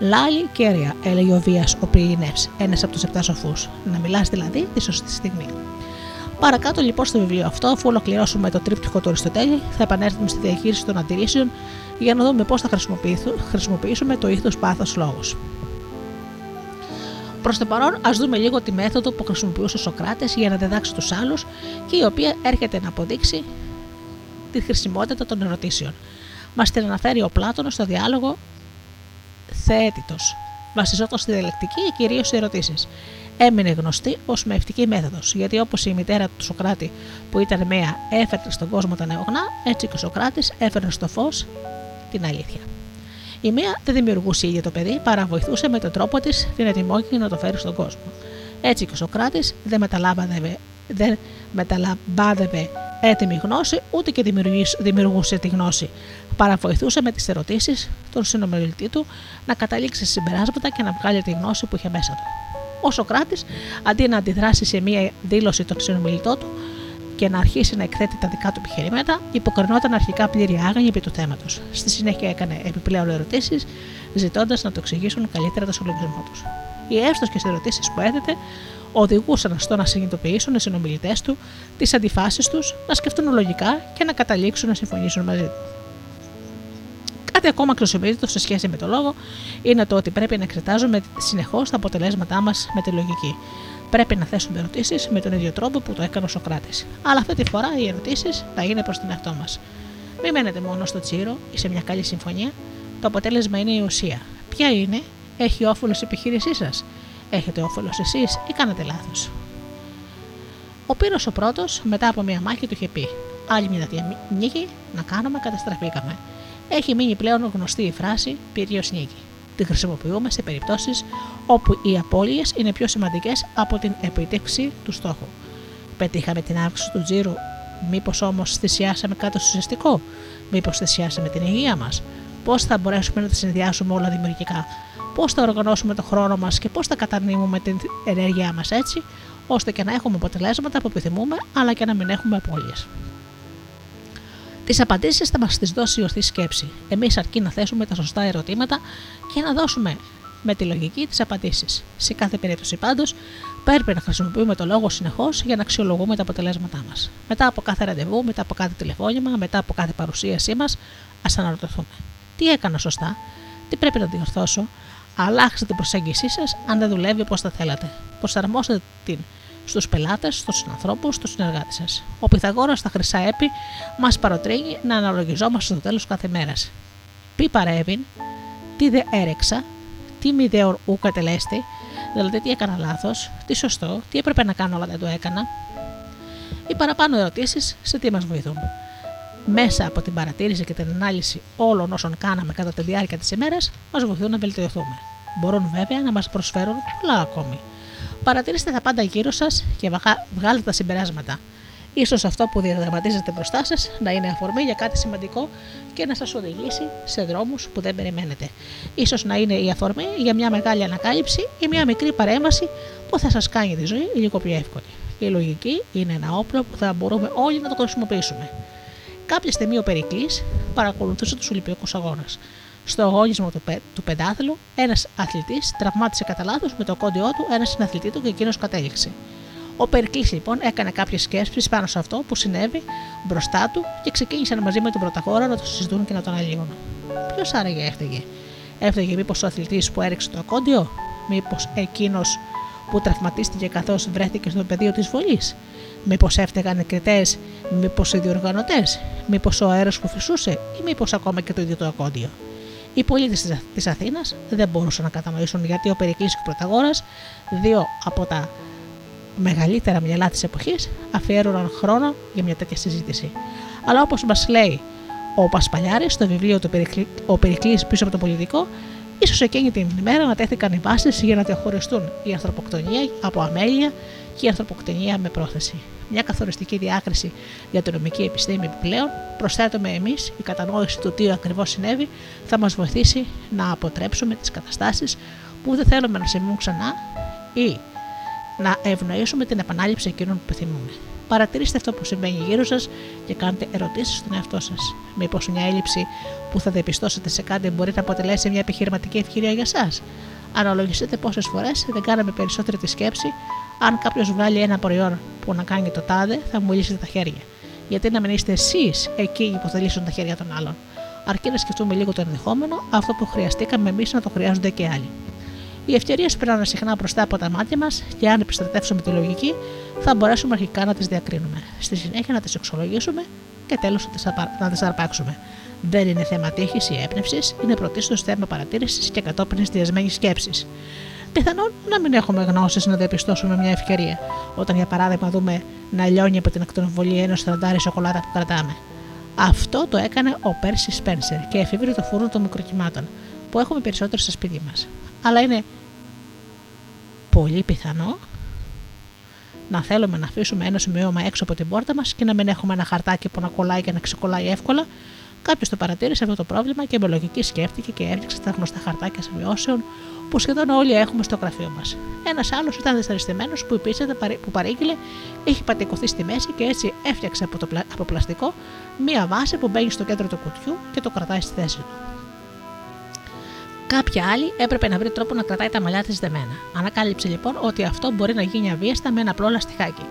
Λάλη κέρια, έλεγε ο Βίας ο Πριηνεύς, ένας από τους επτά σοφούς. Να μιλάς δηλαδή τη σωστή στιγμή. Παρακάτω λοιπόν στο βιβλίο αυτό, αφού ολοκληρώσουμε το τρίπτυχο του Αριστοτέλη, θα επανέλθουμε στη διαχείριση των αντιρρήσεων για να δούμε πώς θα χρησιμοποιήσουμε το ήθος πάθος λόγος. Προς το παρόν, ας δούμε λίγο τη μέθοδο που χρησιμοποιούσε ο Σοκράτες για να διδάξει τους άλλους και η οποία έρχεται να αποδείξει τη χρησιμότητα των ερωτήσεων. Μας την αναφέρει ο Πλάτωνος στο διάλογο Θεέτητο. Βασιζόταν στη διαλεκτική και κυρίως σε ερωτήσεις έμεινε γνωστή ως μευτική μέθοδος, γιατί όπως η μητέρα του Σοκράτη που ήταν μία έφερε στον κόσμο τα νεογνά, έτσι και ο Σοκράτης έφερε στο φως την αλήθεια. Η μία δεν δημιουργούσε ίδια το παιδί, παρά βοηθούσε με τον τρόπο της την ετοιμότητα να το φέρει στον κόσμο. Έτσι και ο Σοκράτης δεν μεταλάβαδευε, δεν μεταλαμπάδευε έτοιμη γνώση, ούτε και δημιουργούσε τη γνώση. Παρά βοηθούσε με τις ερωτήσεις τον συνομιλητή του να καταλήξει συμπεράσματα και να βγάλει τη γνώση που είχε μέσα του. Ο Σοκράτη, αντί να αντιδράσει σε μία δήλωση των συνομιλητών του και να αρχίσει να εκθέτει τα δικά του επιχειρήματα, υποκρινόταν αρχικά πλήρη άγανη επί του θέματος. Στη συνέχεια έκανε επιπλέον ερωτήσεις, ζητώντας να το εξηγήσουν καλύτερα το συλλογισμό τους. Οι εύστοχε ερωτήσεις που έθετε οδηγούσαν στο να συνειδητοποιήσουν οι συνομιλητές του τις αντιφάσεις τους, να σκεφτούν λογικά και να καταλήξουν να συμφωνήσουν μαζί του. Κάτι ακόμα αξιοσημείωτο σε σχέση με το λόγο είναι το ότι πρέπει να εξετάζουμε συνεχώς τα αποτελέσματά μας με τη λογική. Πρέπει να θέσουμε ερωτήσεις με τον ίδιο τρόπο που το έκανε ο Σοκράτης. Αλλά αυτή τη φορά οι ερωτήσεις θα είναι προς τον εαυτό μας. Μην μένετε μόνο στο τσίρο ή σε μια καλή συμφωνία. Το αποτέλεσμα είναι η ουσία. Ποια είναι, έχει όφελος η επιχείρησή σας, έχετε όφελος εσείς ή κάνετε λάθος. Ο Πύρος ο πρώτος, μετά από μια μάχη, του είχε πει: Άλλη μια νίκη να κάνουμε, καταστραφήκαμε έχει μείνει πλέον γνωστή η φράση πυρίο νίκη. Τη χρησιμοποιούμε σε περιπτώσεις όπου οι απώλειες είναι πιο σημαντικές από την επίτευξη του στόχου. Πετύχαμε την αύξηση του τζίρου, μήπως όμως θυσιάσαμε κάτι ουσιαστικό, μήπως θυσιάσαμε την υγεία μας, πώς θα μπορέσουμε να τα συνδυάσουμε όλα δημιουργικά, πώς θα οργανώσουμε τον χρόνο μας και πώς θα κατανοούμε την ενέργειά μας έτσι, ώστε και να έχουμε αποτελέσματα που επιθυμούμε, αλλά και να μην έχουμε απώλειες. Τις απαντήσεις θα μας τις δώσει η ορθή σκέψη. Εμείς αρκεί να θέσουμε τα σωστά ερωτήματα και να δώσουμε με τη λογική τις απαντήσεις. Σε κάθε περίπτωση πάντως, πρέπει να χρησιμοποιούμε το λόγο συνεχώς για να αξιολογούμε τα αποτελέσματά μας. Μετά από κάθε ραντεβού, μετά από κάθε τηλεφώνημα, μετά από κάθε παρουσίασή μας, ας αναρωτηθούμε. Τι έκανα σωστά, τι πρέπει να διορθώσω, αλλάξτε την προσέγγιση σας αν δεν δουλεύει όπω θα θέλατε. Προσαρμόστε την στους πελάτες, στους ανθρώπου, στους συνεργάτες σας. Ο Πυθαγόρας στα χρυσά έπι μας παροτρύνει να αναλογιζόμαστε στο τέλος κάθε μέρας. Πι παρέβην, τι δε έρεξα, τι μη δε ου κατελέστη, δηλαδή τι έκανα λάθος, τι σωστό, τι έπρεπε να κάνω αλλά δεν το έκανα. Οι παραπάνω ερωτήσεις σε τι μας βοηθούν. Μέσα από την παρατήρηση και την ανάλυση όλων όσων κάναμε κατά τη διάρκεια της ημέρας, μας βοηθούν να βελτιωθούμε. Μπορούν βέβαια να μας προσφέρουν πολλά ακόμη Παρατηρήστε τα πάντα γύρω σας και βαγα- βγάλετε τα συμπεράσματα. Ίσως αυτό που διαδραματίζεται μπροστά σας να είναι αφορμή για κάτι σημαντικό και να σας οδηγήσει σε δρόμους που δεν περιμένετε. Ίσως να είναι η αφορμή για μια μεγάλη ανακάλυψη ή μια μικρή παρέμβαση που θα σας κάνει τη ζωή λίγο πιο εύκολη. Η λογική είναι ένα όπλο που θα μπορούμε όλοι να το χρησιμοποιήσουμε. Κάποια στιγμή ο Περικλής παρακολουθούσε τους Ολυμπιακούς Αγώνες. Στο αγώνισμα του, πε, του πεντάθλου, ένας αθλητής τραυμάτισε κατά λάθος με το κόντιό του ένα συναθλητή του και εκείνος κατέληξε. Ο Περικλής λοιπόν έκανε κάποιες σκέψεις πάνω σε αυτό που συνέβη μπροστά του και ξεκίνησαν μαζί με τον πρωταγόρα να το συζητούν και να τον αλλοιούν. Ποιος άραγε έφταιγε, Έφταιγε μήπως ο αθλητής που έριξε το ακόντιο, Μήπως εκείνος που τραυματίστηκε καθώς βρέθηκε στο πεδίο της βολής, Μήπως έφταιγαν οι κριτές, Μήπως οι διοργανωτές, Μήπως ο αέρας που φυσούσε; Ή μήπως ακόμα και το ίδιο το ακόντιο. Οι πολίτες της Αθήνας δεν μπορούσαν να κατανοήσουν γιατί ο Περικλής και ο Πρωταγόρα, δύο από τα μεγαλύτερα μυαλά της εποχής, αφιέρωναν χρόνο για μια τέτοια συζήτηση. Αλλά όπως μας λέει ο Πασπαλιάρης στο βιβλίο του Περικλή, Ο Περικλής πίσω από το πολιτικό, ίσως εκείνη την ημέρα να τέθηκαν οι βάσεις για να διαχωριστούν η ανθρωποκτονία από αμέλεια και η ανθρωποκτονία με πρόθεση. Μια καθοριστική διάκριση για την νομική επιστήμη επιπλέον, προσθέτουμε εμείς η κατανόηση του τι ακριβώς συνέβη, θα μας βοηθήσει να αποτρέψουμε τις καταστάσεις που δεν θέλουμε να συμβούν ξανά ή να ευνοήσουμε την επανάληψη εκείνων που επιθυμούμε. Παρατηρήστε αυτό που συμβαίνει γύρω σας και κάντε ερωτήσεις στον εαυτό σας. Μήπως μια έλλειψη που θα διαπιστώσετε σε κάτι μπορεί να αποτελέσει μια επιχειρηματική ευκαιρία για εσά. Αναλογιστείτε πόσες φορές δεν κάναμε περισσότερη τη σκέψη, αν κάποιος βγάλει ένα προϊόν που να κάνει το τάδε, θα μου λύσετε τα χέρια. Γιατί να μην είστε εσείς εκείνοι που θα λύσουν τα χέρια των άλλων. Αρκεί να σκεφτούμε λίγο το ενδεχόμενο, αυτό που χρειαστήκαμε εμείς να το χρειάζονται και άλλοι. Οι ευκαιρίες περνάνε συχνά μπροστά από τα μάτια μας και αν επιστρατεύσουμε τη λογική, θα μπορέσουμε αρχικά να τις διακρίνουμε. Στη συνέχεια να τις εξολογήσουμε και τέλος να τις αρπάξουμε. Δεν είναι θέμα τύχης ή έμπνευσης, είναι πρωτίστως θέμα παρατήρησης και κατόπιν εστιασμένης σκέψης. Πιθανόν να μην έχουμε γνώσεις να διαπιστώσουμε μια ευκαιρία, όταν για παράδειγμα δούμε να λιώνει από την ακτινοβολία ενό στραντάρι σοκολάτα που κρατάμε. Αυτό το έκανε ο Πέρσι Σπένσερ και εφήβρε το φούρνο των μικροκυμάτων, που έχουμε περισσότερο στα σπίτια μας. Αλλά είναι πολύ πιθανό να θέλουμε να αφήσουμε ένα σημείωμα έξω από την πόρτα μας και να μην έχουμε ένα χαρτάκι που να κολλάει και να ξεκολλάει εύκολα. Κάποιος το παρατήρησε αυτό το πρόβλημα και με λογική σκέφτηκε και έριξε τα γνωστά χαρτάκια σημειώσεων που σχεδόν όλοι έχουμε στο γραφείο μας. Ένας άλλος ήταν δυσαρεστημένος που επίση που παρήγγειλε είχε πατικωθεί στη μέση και έτσι έφτιαξε από, το, από πλαστικό μία βάση που μπαίνει στο κέντρο του κουτιού και το κρατάει στη θέση του. Κάποια άλλη έπρεπε να βρει τρόπο να κρατάει τα μαλλιά της δεμένα. Ανακάλυψε λοιπόν ότι αυτό μπορεί να γίνει αβίαστα με ένα απλό λαστιχάκι.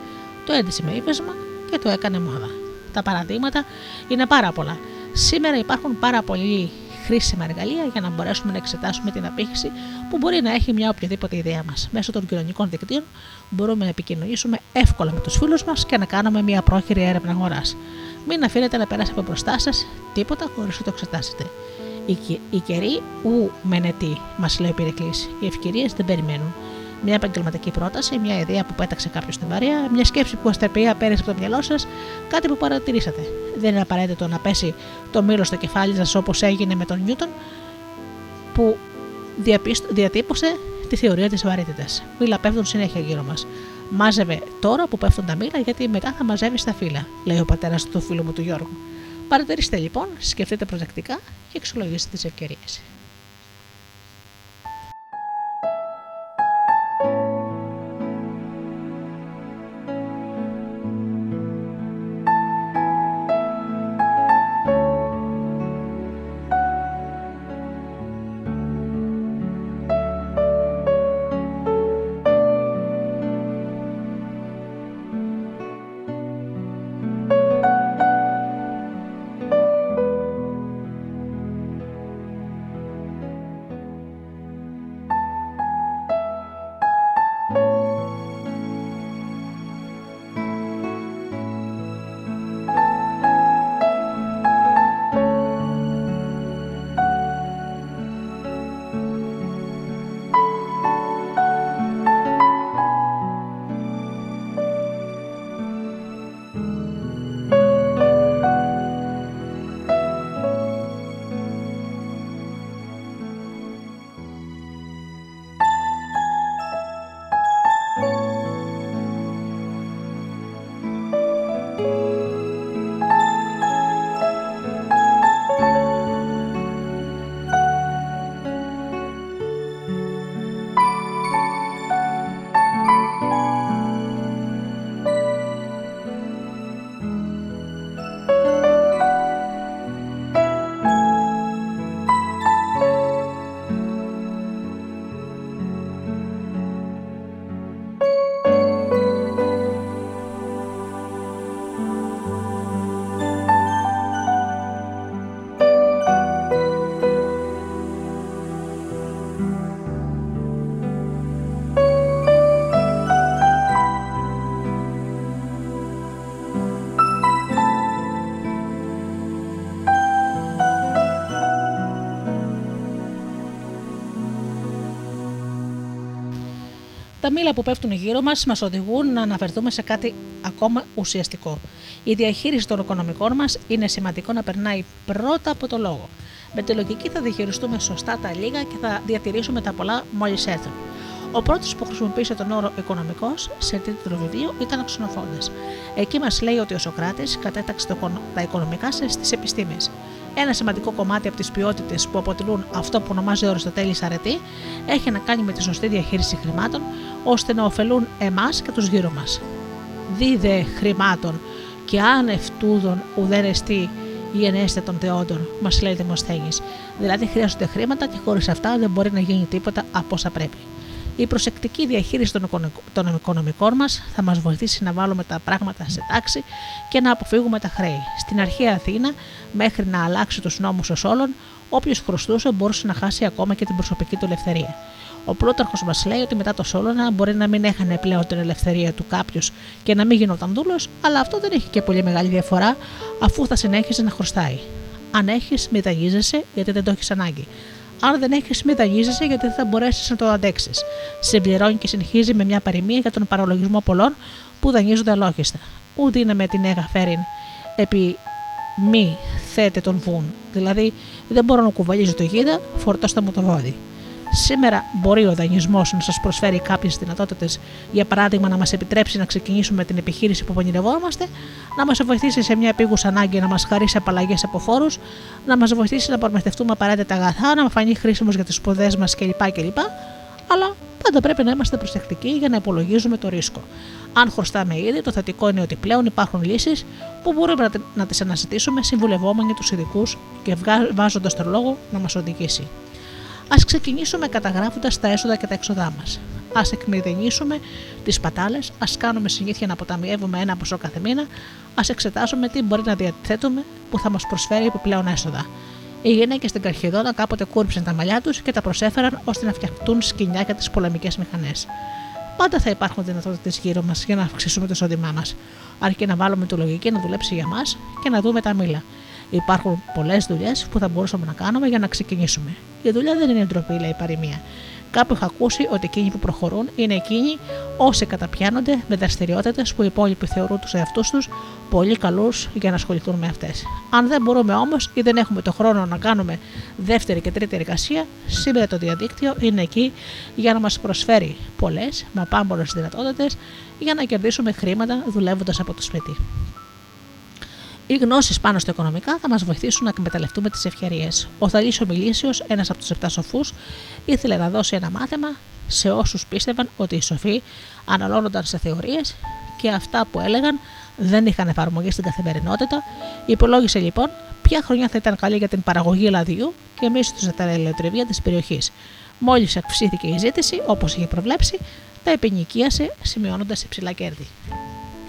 Το έντυσε με ύφεσμα και το έκανε μόδα. Τα παραδείγματα είναι πάρα πολλά. Σήμερα υπάρχουν πάρα πολλοί χρήσιμα εργαλεία για να μπορέσουμε να εξετάσουμε την απήχηση που μπορεί να έχει μια οποιαδήποτε ιδέα μας. Μέσω των κοινωνικών δικτύων μπορούμε να επικοινωνήσουμε εύκολα με τους φίλους μας και να κάνουμε μια πρόχειρη έρευνα αγοράς. Μην αφήνετε να περάσει από μπροστά σας τίποτα χωρίς να το εξετάσετε. Οι καιροί ου μενετή, μας λέει ο Πυρικλή. Οι ευκαιρίες δεν περιμένουν. Μια επαγγελματική πρόταση, μια ιδέα που πέταξε κάποιος στην παρέα, μια σκέψη που αστραπία πέρασε από το μυαλό σας, κάτι που παρατηρήσατε. Δεν είναι απαραίτητο να πέσει το μήλο στο κεφάλι σας όπως έγινε με τον Νιούτον, που διατύπωσε τη θεωρία της βαρύτητας. Μήλα πέφτουν συνέχεια γύρω μας. Μάζευε τώρα που πέφτουν τα μήλα, γιατί μετά θα μαζεύεις τα φύλλα, λέει ο πατέρας του φίλου μου του Γιώργου. Παρατηρήστε λοιπόν, σκεφτείτε προσεκτικά και εξολογήστε τις ευκαιρίες. Τα μήλα που πέφτουν γύρω μας μας οδηγούν να αναφερθούμε σε κάτι ακόμα ουσιαστικό. Η διαχείριση των οικονομικών μας είναι σημαντικό να περνάει πρώτα από το λόγο. Με τη λογική θα διαχειριστούμε σωστά τα λίγα και θα διατηρήσουμε τα πολλά μόλις έρθουν. Ο πρώτος που χρησιμοποίησε τον όρο οικονομικός σε τίτλο βιβλίου ήταν ο Ξενοφόντα. Εκεί μας λέει ότι ο Σοκράτης κατέταξε τα οικονομικά στις επιστήμες. Ένα σημαντικό κομμάτι από τις ποιότητες που αποτελούν αυτό που ονομάζει ο Αριστοτέλης αρετή έχει να κάνει με τη σωστή διαχείριση χρημάτων, ώστε να ωφελούν εμάς και τους γύρω μας. Δίδε χρημάτων και άνευ τούδων ουδέν εστί η ενέστητα των θεόντων, μας λέει Δημοσθένης. Δηλαδή χρειάζονται χρήματα και χωρίς αυτά δεν μπορεί να γίνει τίποτα από όσα πρέπει. Η προσεκτική διαχείριση των οικονομικών μας θα μας βοηθήσει να βάλουμε τα πράγματα σε τάξη και να αποφύγουμε τα χρέη. Στην αρχαία Αθήνα, μέχρι να αλλάξει τους νόμους ως όλων, όποιος χρωστούσε μπορούσε να χάσει ακόμα και την προσωπική του ελευθερία. Ο Πλούταρχος μας λέει ότι μετά το Σόλωνα μπορεί να μην έχανε πλέον την ελευθερία του κάποιος και να μην γινόταν δούλος, αλλά αυτό δεν έχει και πολύ μεγάλη διαφορά αφού θα συνέχιζε να χρωστάει. Αν έχεις, μην γιατί δεν το έχεις ανάγκη. Αν δεν έχεις, μην δανείζεσαι γιατί δεν θα μπορέσεις να το αντέξεις. Συμπληρώνει και συνεχίζει με μια παροιμία για τον παραλογισμό πολλών που δανείζονται αλόγιστα. Ούτε είναι με την έγα φέριν επί μη θέτε τον βουν. Δηλαδή, δεν μπορώ να κουβαλίζω το γίδα, φορτώστε μου το βόδι. Σήμερα μπορεί ο δανεισμός να σας προσφέρει κάποιες δυνατότητες, για παράδειγμα να μας επιτρέψει να ξεκινήσουμε την επιχείρηση που πονηρευόμαστε, να μας βοηθήσει σε μια επίγουσα ανάγκη να μας χαρίσει απαλλαγές από φόρους, να μας βοηθήσει να προμηθευτούμε απαραίτητα αγαθά, να μα φανεί χρήσιμος για τις σπουδές μας κλπ. κλπ. Αλλά πάντα πρέπει να είμαστε προσεκτικοί για να υπολογίζουμε το ρίσκο. Αν χρωστάμε ήδη, το θετικό είναι ότι πλέον υπάρχουν λύσεις που μπορούμε να τις αναζητήσουμε συμβουλευόμενοι τους ειδικούς και βάζοντας τον λόγο να μας οδηγήσει. Α ξεκινήσουμε καταγράφοντας τα έσοδα και τα έξοδά μας. Α εκμηδενήσουμε τις πατάλες, ας κάνουμε συνήθεια να αποταμιεύουμε ένα ποσό κάθε μήνα, ας εξετάσουμε τι μπορεί να διαθέτουμε που θα μας προσφέρει επιπλέον έσοδα. Οι γυναίκες στην Καρχιδόνα κάποτε κούρψαν τα μαλλιά τους και τα προσέφεραν ώστε να φτιαχτούν σκηνιά για τις πολεμικές μηχανές. Πάντα θα υπάρχουν δυνατότητες γύρω μας για να αυξήσουμε το εισόδημά μας, αρκεί να βάλουμε τη λογική να δουλέψει για μας και να δούμε τα μήλα. Υπάρχουν πολλές δουλειές που θα μπορούσαμε να κάνουμε για να ξεκινήσουμε. Η δουλειά δεν είναι ντροπή, λέει η παροιμία. Κάπου είχα ακούσει ότι εκείνοι που προχωρούν είναι εκείνοι όσοι καταπιάνονται με δραστηριότητες που οι υπόλοιποι θεωρούν τους εαυτούς τους πολύ καλούς για να ασχοληθούν με αυτές. Αν δεν μπορούμε όμως ή δεν έχουμε το χρόνο να κάνουμε δεύτερη και τρίτη εργασία, σήμερα το διαδίκτυο είναι εκεί για να μας προσφέρει πολλές, μα πάμπολε δυνατότητες για να κερδίσουμε χρήματα δουλεύοντας από το σπίτι. Οι γνώσεις πάνω στα οικονομικά θα μας βοηθήσουν να εκμεταλλευτούμε τις ευκαιρίες. Ο Θαλής Ομιλήσιος, ένας από τους 7 σοφούς, ήθελε να δώσει ένα μάθημα σε όσους πίστευαν ότι οι σοφοί αναλώνονταν σε θεωρίες και αυτά που έλεγαν δεν είχαν εφαρμογή στην καθημερινότητα. Υπολόγισε λοιπόν ποια χρονιά θα ήταν καλή για την παραγωγή λαδιού και μίσθωσε τα ελαιοτριβία της περιοχής. Μόλις αυξήθηκε η ζήτηση, όπως είχε προβλέψει, τα επινοικίασε σημειώνοντας υψηλά κέρδη.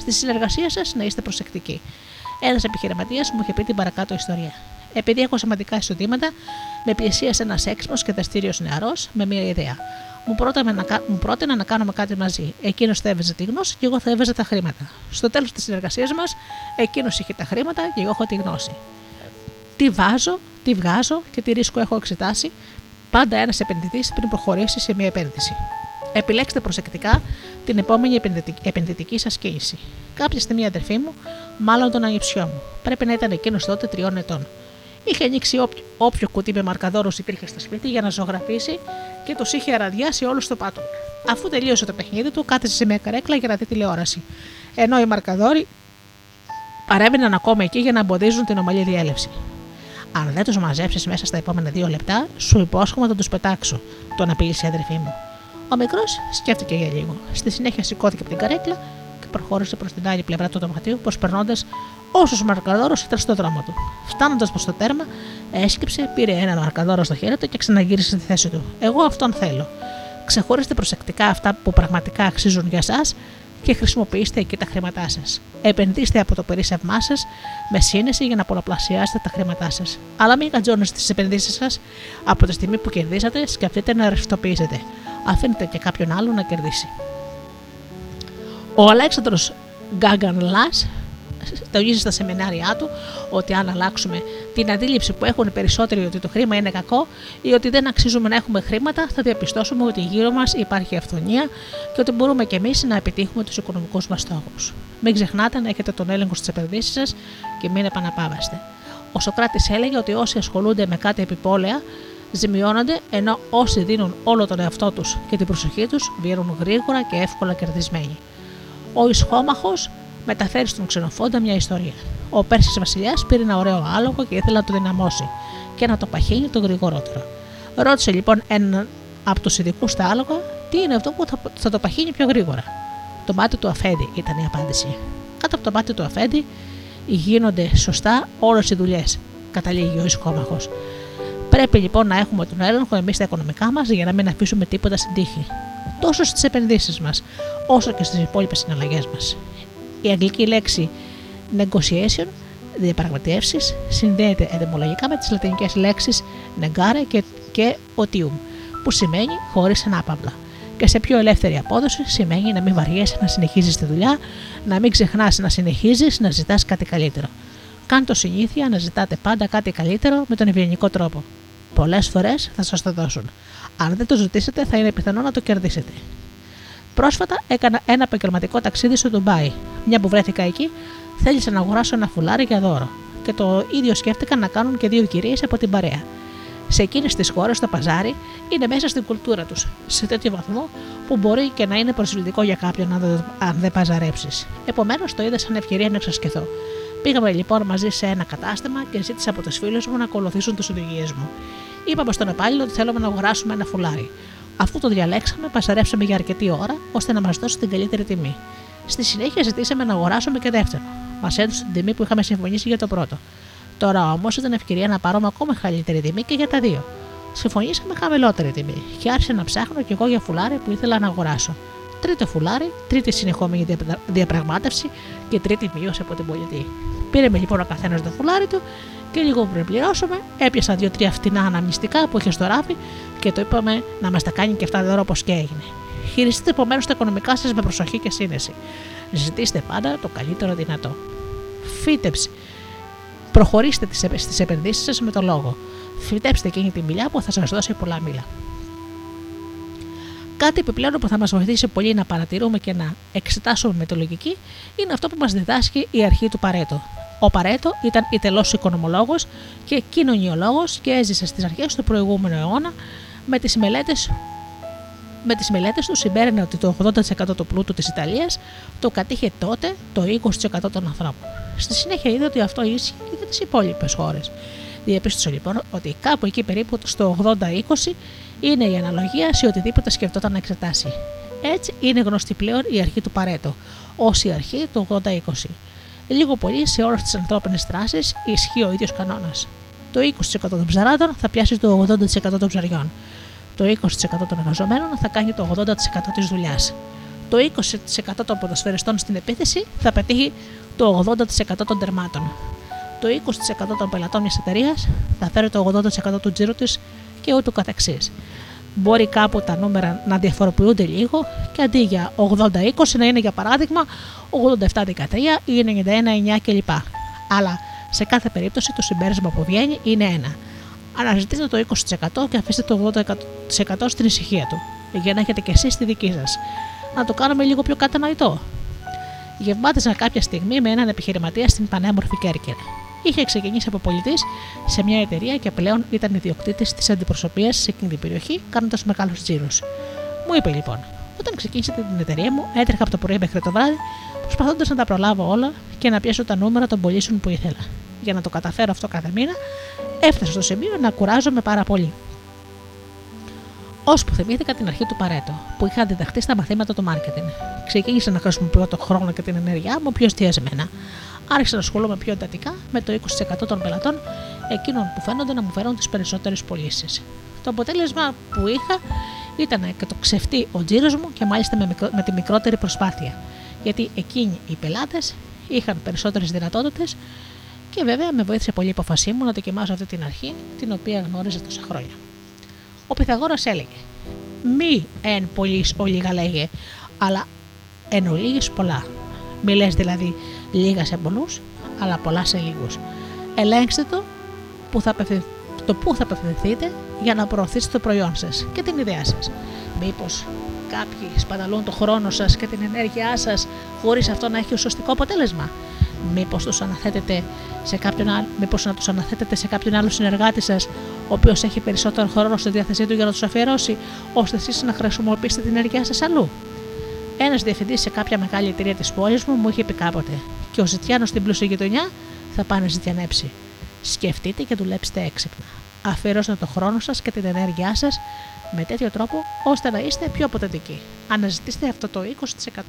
Στη συνεργασία σας να είστε προσεκτικοί. Ένας επιχειρηματίας μου είχε πει την παρακάτω ιστορία. Επειδή έχω σημαντικά εισοδήματα, με πλησίασε ένας έξυπνος και δραστήριος νεαρός με μία ιδέα. Μου, να, μου πρότεινε να κάνουμε κάτι μαζί. Εκείνος θα έβαζε τη γνώση και εγώ θα έβαζα τα χρήματα. Στο τέλος της συνεργασίας μας, εκείνος είχε τα χρήματα και εγώ έχω τη γνώση. Τι βάζω, τι βγάζω και τι ρίσκο έχω εξετάσει, πάντα ένας επενδυτής πριν προχωρήσει σε μια επένδυση. Επιλέξτε προσεκτικά την επόμενη επενδυτική σας κίνηση. Κάποια στιγμή η αδερφή μου, μάλλον τον ανιψιό μου, πρέπει να ήταν εκείνος τότε τριών ετών. Είχε ανοίξει όποιο, όποιο κουτί με μαρκαδόρο υπήρχε στο σπίτι για να ζωγραφίσει και του είχε αραδιάσει όλους στο πάτο. Αφού τελείωσε το παιχνίδι του, κάθεσε σε μια καρέκλα για να δει τηλεόραση. Ενώ οι μαρκαδόροι παρέμειναν ακόμα εκεί για να εμποδίζουν την ομαλή διέλευση. Αν δεν τους μαζέψεις μέσα στα επόμενα δύο λεπτά, σου υπόσχομαι να τους πετάξω, τον απείλησε η αδερφή μου. Ο μικρός σκέφτηκε για λίγο. Στη συνέχεια σηκώθηκε από την καρέκλα και προχώρησε προς την άλλη πλευρά του δωματίου, προσπερνώντα όσους μαρκαδόρο ήταν στο δρόμο του. Φτάνοντας προς το τέρμα, έσκυψε, πήρε ένα μαρκαδόρο στο χέρι του και ξαναγύρισε στη θέση του. Εγώ αυτόν θέλω. Ξεχωρίστε προσεκτικά αυτά που πραγματικά αξίζουν για εσά και χρησιμοποιήστε εκεί τα χρήματά σας. Επενδύστε από το περίσσευμά σας με σύνεση για να πολλαπλασιάσετε τα χρήματά σας. Αλλά μην κατζώνεστε τι επενδύσεις σας από τη στιγμή που κερδίσατε, σκεφτείτε να ρευστοποιήσετε αφήνετε και κάποιον άλλο να κερδίσει. Ο Αλέξανδρος Γκάγκαν Λάς τονίζει στα σεμινάρια του ότι αν αλλάξουμε την αντίληψη που έχουν οι περισσότεροι ότι το χρήμα είναι κακό ή ότι δεν αξίζουμε να έχουμε χρήματα, θα διαπιστώσουμε ότι γύρω μας υπάρχει αυθονία και ότι μπορούμε κι εμείς να επιτύχουμε τους οικονομικούς μας στόχους. Μην ξεχνάτε να έχετε τον έλεγχο στις επενδύσεις σας και μην επαναπάβαστε. Ο Σοκράτης έλεγε ότι όσοι ασχολούνται με κάτι επιπόλαια ζημιώνονται, ενώ όσοι δίνουν όλο τον εαυτό τους και την προσοχή τους βγαίνουν γρήγορα και εύκολα κερδισμένοι. Ο Ισχόμαχος μεταφέρει στον ξενοφόντα μια ιστορία. Ο Πέρσης Βασιλιάς πήρε ένα ωραίο άλογο και ήθελε να το δυναμώσει και να το παχύνει το γρηγορότερο. Ρώτησε λοιπόν έναν από τους ειδικούς στα άλογα τι είναι αυτό που θα, θα το παχύνει πιο γρήγορα; Το μάτι του Αφέντη ήταν η απάντηση. Κάτω από το μάτι του Αφέντη γίνονται σωστά όλες οι δουλειές, καταλήγει ο Ισκόμαχο. Πρέπει λοιπόν να έχουμε τον έλεγχο εμείς στα οικονομικά μας για να μην αφήσουμε τίποτα στην τύχη. Τόσο στις επενδύσεις μας, όσο και στις υπόλοιπες συναλλαγές μας. Η αγγλική λέξη negotiation, διαπραγματεύσεις, συνδέεται ετοιμολογικά με τις λατινικές λέξεις negare και, και otium, που σημαίνει χωρίς ανάπαυλα. Και σε πιο ελεύθερη απόδοση σημαίνει να μην βαριέσαι να συνεχίζεις τη δουλειά, να μην ξεχνάς να συνεχίζεις να ζητάς κάτι καλύτερο. Κάντε συνήθεια να ζητάτε πάντα κάτι καλύτερο με τον ευγενικό τρόπο. Πολλές φορές θα σας το δώσουν. Αν δεν το ζητήσετε, θα είναι πιθανό να το κερδίσετε. Πρόσφατα έκανα ένα επαγγελματικό ταξίδι στο Ντουμπάι. Μια που βρέθηκα εκεί, θέλησα να αγοράσω ένα φουλάρι για δώρο. Και το ίδιο σκέφτηκαν να κάνουν και δύο κυρίε από την παρέα. Σε εκείνες τις χώρες το παζάρι είναι μέσα στην κουλτούρα τους, σε τέτοιο βαθμό που μπορεί και να είναι προσβλητικό για κάποιον αν δεν παζαρέψεις. Επομένως το είδα σαν ευκαιρία να εξασκηθώ. Πήγαμε λοιπόν μαζί σε ένα κατάστημα και ζήτησα από τους φίλους μου να ακολουθήσουν τι οδηγίες μου. Είπαμε στον επάλληλο ότι θέλουμε να αγοράσουμε ένα φουλάρι. Αφού το διαλέξαμε, πασαρέψαμε για αρκετή ώρα ώστε να μας δώσει την καλύτερη τιμή. Στη συνέχεια ζητήσαμε να αγοράσουμε και δεύτερο. Μας έδωσε την τιμή που είχαμε συμφωνήσει για το πρώτο. Τώρα όμως ήταν ευκαιρία να πάρουμε ακόμα καλύτερη τιμή και για τα δύο. Συμφωνήσαμε χαμηλότερη τιμή και άρχισα να ψάχνω κι εγώ για φουλάρι που ήθελα να αγοράσω. Τρίτο φουλάρι, τρίτη συνεχόμενη διαπραγμάτευση και τρίτη μείωση από την πολιτή. Πήραμε λοιπόν ο καθένας το φουλάρι του και λίγο πριν πληρώσουμε, έπιασα δύο-τρία φτηνά αναμνηστικά που είχε στο ράφι και το είπαμε να μας τα κάνει και αυτά δώρο όπως και έγινε. Χειριστείτε επομένως τα οικονομικά σας με προσοχή και σύνεση. Ζητήστε πάντα το καλύτερο δυνατό. Φύτεψη. Προχωρήστε τις επενδύσεις σας με το λόγο. Φυτέψτε εκείνη τη μιλιά που θα σας δώσει πολλά μήλα. Κάτι επιπλέον που θα μας βοηθήσει πολύ να παρατηρούμε και να εξετάσουμε με το λογική είναι αυτό που μας διδάσκει η αρχή του Παρέτο. Ο Παρέτο ήταν ιτελός οικονομολόγος και κοινωνιολόγος και έζησε στις αρχές του προηγούμενου αιώνα με τις μελέτες με τις μελέτες του συμπέρανε ότι το 80% του πλούτου της Ιταλίας το κατήχε τότε το 20% των ανθρώπων. Στη συνέχεια είδε ότι αυτό ίσχυε και για τις υπόλοιπες χώρες. Διαπίστωσε λοιπόν ότι κάπου εκεί περίπου στο 80-20 είναι η αναλογία σε οτιδήποτε σκεφτόταν να εξετάσει. Έτσι είναι γνωστή πλέον η αρχή του Παρέτο, ως η αρχή του 80-20. Λίγο πολύ σε όλες τις ανθρώπινες δράσει ισχύει ο ίδιος κανόνας. Το 20% των ψαράδων θα πιάσει το 80% των ψαριών. Το 20% των εργαζομένων θα κάνει το 80% της δουλειάς. Το 20% των ποδοσφαιριστών στην επίθεση θα πετύχει το 80% των τερμάτων. Το 20% των πελατών μιας εταιρείας θα φέρει το 80% του τζίρου της και ούτω καθεξής. Μπορεί κάπου τα νούμερα να διαφοροποιούνται λίγο και αντί για 80-20 να είναι για παράδειγμα 87-13 ή 91-9 κλπ. Αλλά σε κάθε περίπτωση το συμπέρασμα που βγαίνει είναι ένα. Αναζητήστε το 20% και αφήστε το 80% στην ησυχία του, για να έχετε και εσείς τη δική σας. Να το κάνουμε λίγο πιο κατανοητό. Γευμάτιζα κάποια στιγμή με έναν επιχειρηματία στην πανέμορφη Κέρκυρα. Είχε ξεκινήσει από πολιτής σε μια εταιρεία και πλέον ήταν ιδιοκτήτης της αντιπροσωπείας σε εκείνη την περιοχή, κάνοντας μεγάλους τζίρους. Μου είπε λοιπόν, όταν ξεκίνησε την εταιρεία μου, έτρεχα από το πρωί μέχρι το βράδυ, προσπαθώντας να τα προλάβω όλα και να πιέσω τα νούμερα των πωλήσεων που ήθελα. Για να το καταφέρω αυτό κάθε μήνα, έφτασα στο σημείο να κουράζομαι πάρα πολύ. Ώσπου θυμήθηκα την αρχή του Παρέτο, που είχα διδαχθεί στα μαθήματα του μάρκετινγκ. Ξεκίνησα να χρησιμοποιώ τον χρόνο και την ενέργειά μου πιο εστιασμένα. Άρχισα να ασχολούμαι πιο εντατικά με το 20% των πελατών, εκείνων που φαίνονται να μου φέρουν τις περισσότερες πωλήσεις. Το αποτέλεσμα που είχα ήταν και το ξεφτεί ο τζίρος μου και μάλιστα με, με τη μικρότερη προσπάθεια. Γιατί εκείνοι οι πελάτες είχαν περισσότερες δυνατότητες και βέβαια με βοήθησε πολύ η υπόφασή μου να δοκιμάσω αυτή την αρχή την οποία γνώριζα τόσα χρόνια. Ο Πυθαγόρας έλεγε «Μη εν πολλής ο λίγα λέγε, αλλά εν ολίγης πολλά». Μη λες δηλαδή λίγα σε πολλούς, αλλά πολλά σε λίγους. Ελέγξτε το που θα απευθυ- το πού θα απευθυνθείτε για να προωθήσετε το προϊόν σας και την ιδέα σας. Μήπως κάποιοι σπαταλούν το χρόνο σας και την ενέργειά σας χωρίς αυτό να έχει ουσιαστικό αποτέλεσμα; Μήπως τους αναθέτετε σε κάποιον άλλο, μήπως να τους αναθέτετε σε κάποιον άλλο συνεργάτη σας, ο οποίος έχει περισσότερο χρόνο στη διάθεσή του για να τους αφιερώσει, ώστε εσείς να χρησιμοποιήσετε την ενέργειά σας αλλού; Ένας διευθυντής σε κάποια μεγάλη εταιρεία της πόλης μου μου είχε πει κάποτε: Και ο Ζητιάνος στην πλούσια γειτονιά θα πάνε ζητιανέψει. Σκεφτείτε και δουλέψτε έξυπνα. Αφιερώστε το χρόνο σας και την ενέργειά σας με τέτοιο τρόπο ώστε να είστε πιο αποτελετικοί. Αναζητήστε αυτό το 20%.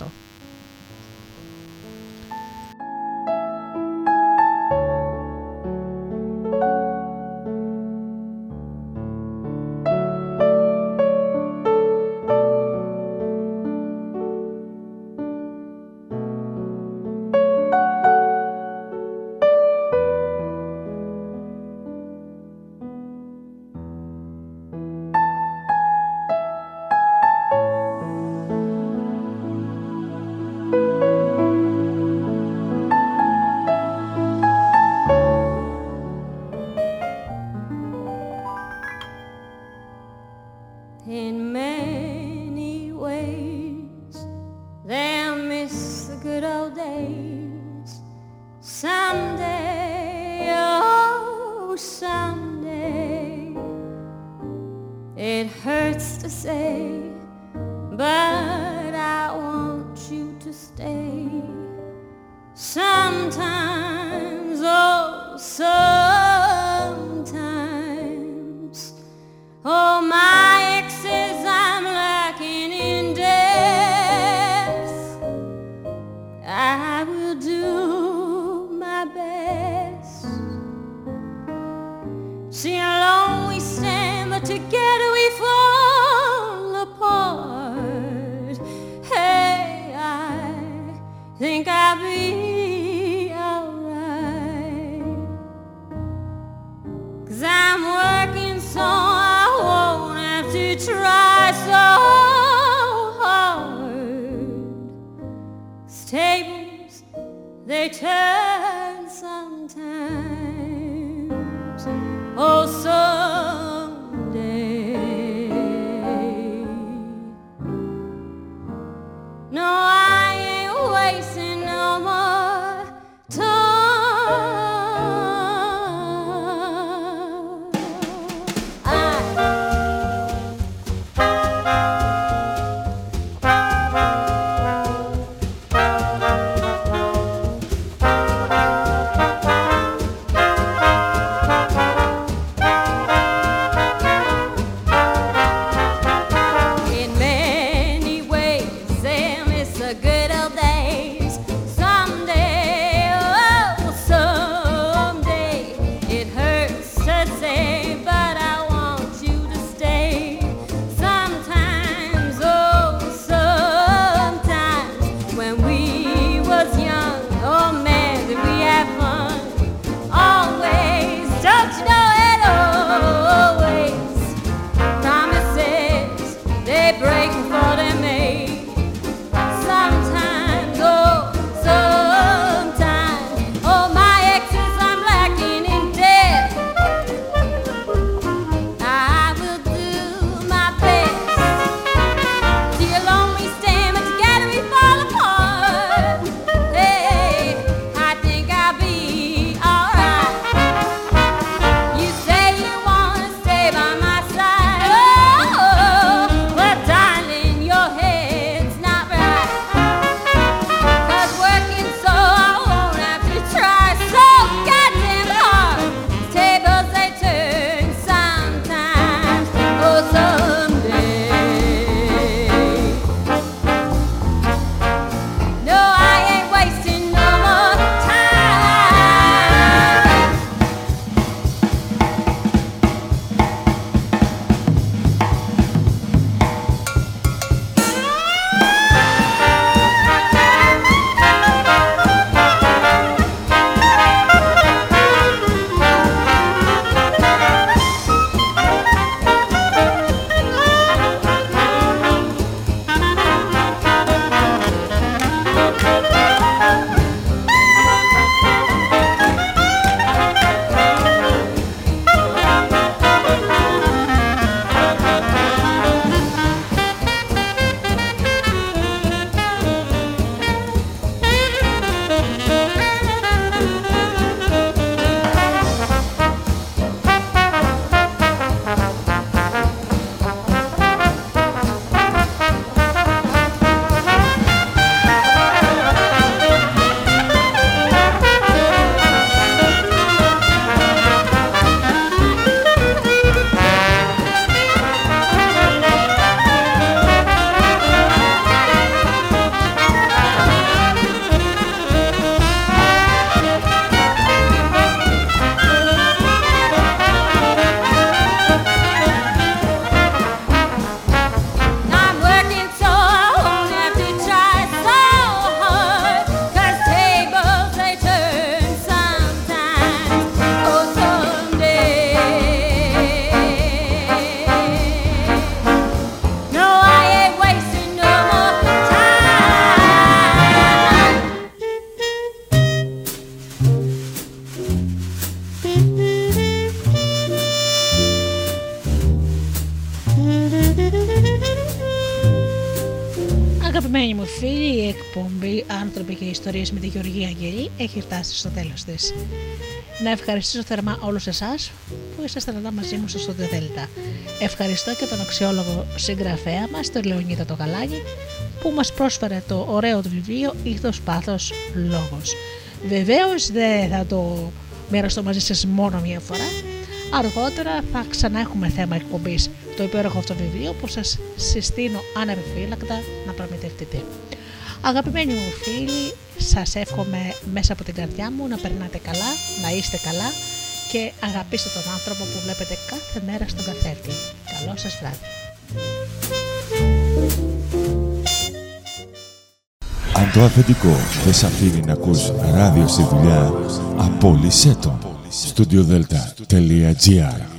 Ιστορίες» με τη Γεωργία Αγγελή έχει φτάσει στο τέλος της. Να ευχαριστήσω θερμά όλους εσάς που ήσασταν εδώ μαζί μου στο Στούντιο Δέλτα. Ευχαριστώ και τον αξιόλογο συγγραφέα μας, τον Λεωνίδα το Καλάγη, που μας πρόσφερε το ωραίο του βιβλίο «Ήθος, πάθος, λόγος». Βεβαίως δεν θα το μοιραστώ μαζί σας μόνο μία φορά. Αργότερα θα ξανά έχουμε θέμα εκπομπής το υπέροχο αυτό βιβλίο που σας συστήνω ανεπιφύλακτα να προμηθευτείτε. Αγαπημένοι μου φίλοι, σας εύχομαι μέσα από την καρδιά μου να περνάτε καλά, να είστε καλά και αγαπήστε τον άνθρωπο που βλέπετε κάθε μέρα στον καθρέφτη. Καλό σας βράδυ. Αν το αφεντικό δεν σ' αφήνει να ακούς ράδιο στη δουλειά, απόλυσέ το. Studiodelta.gr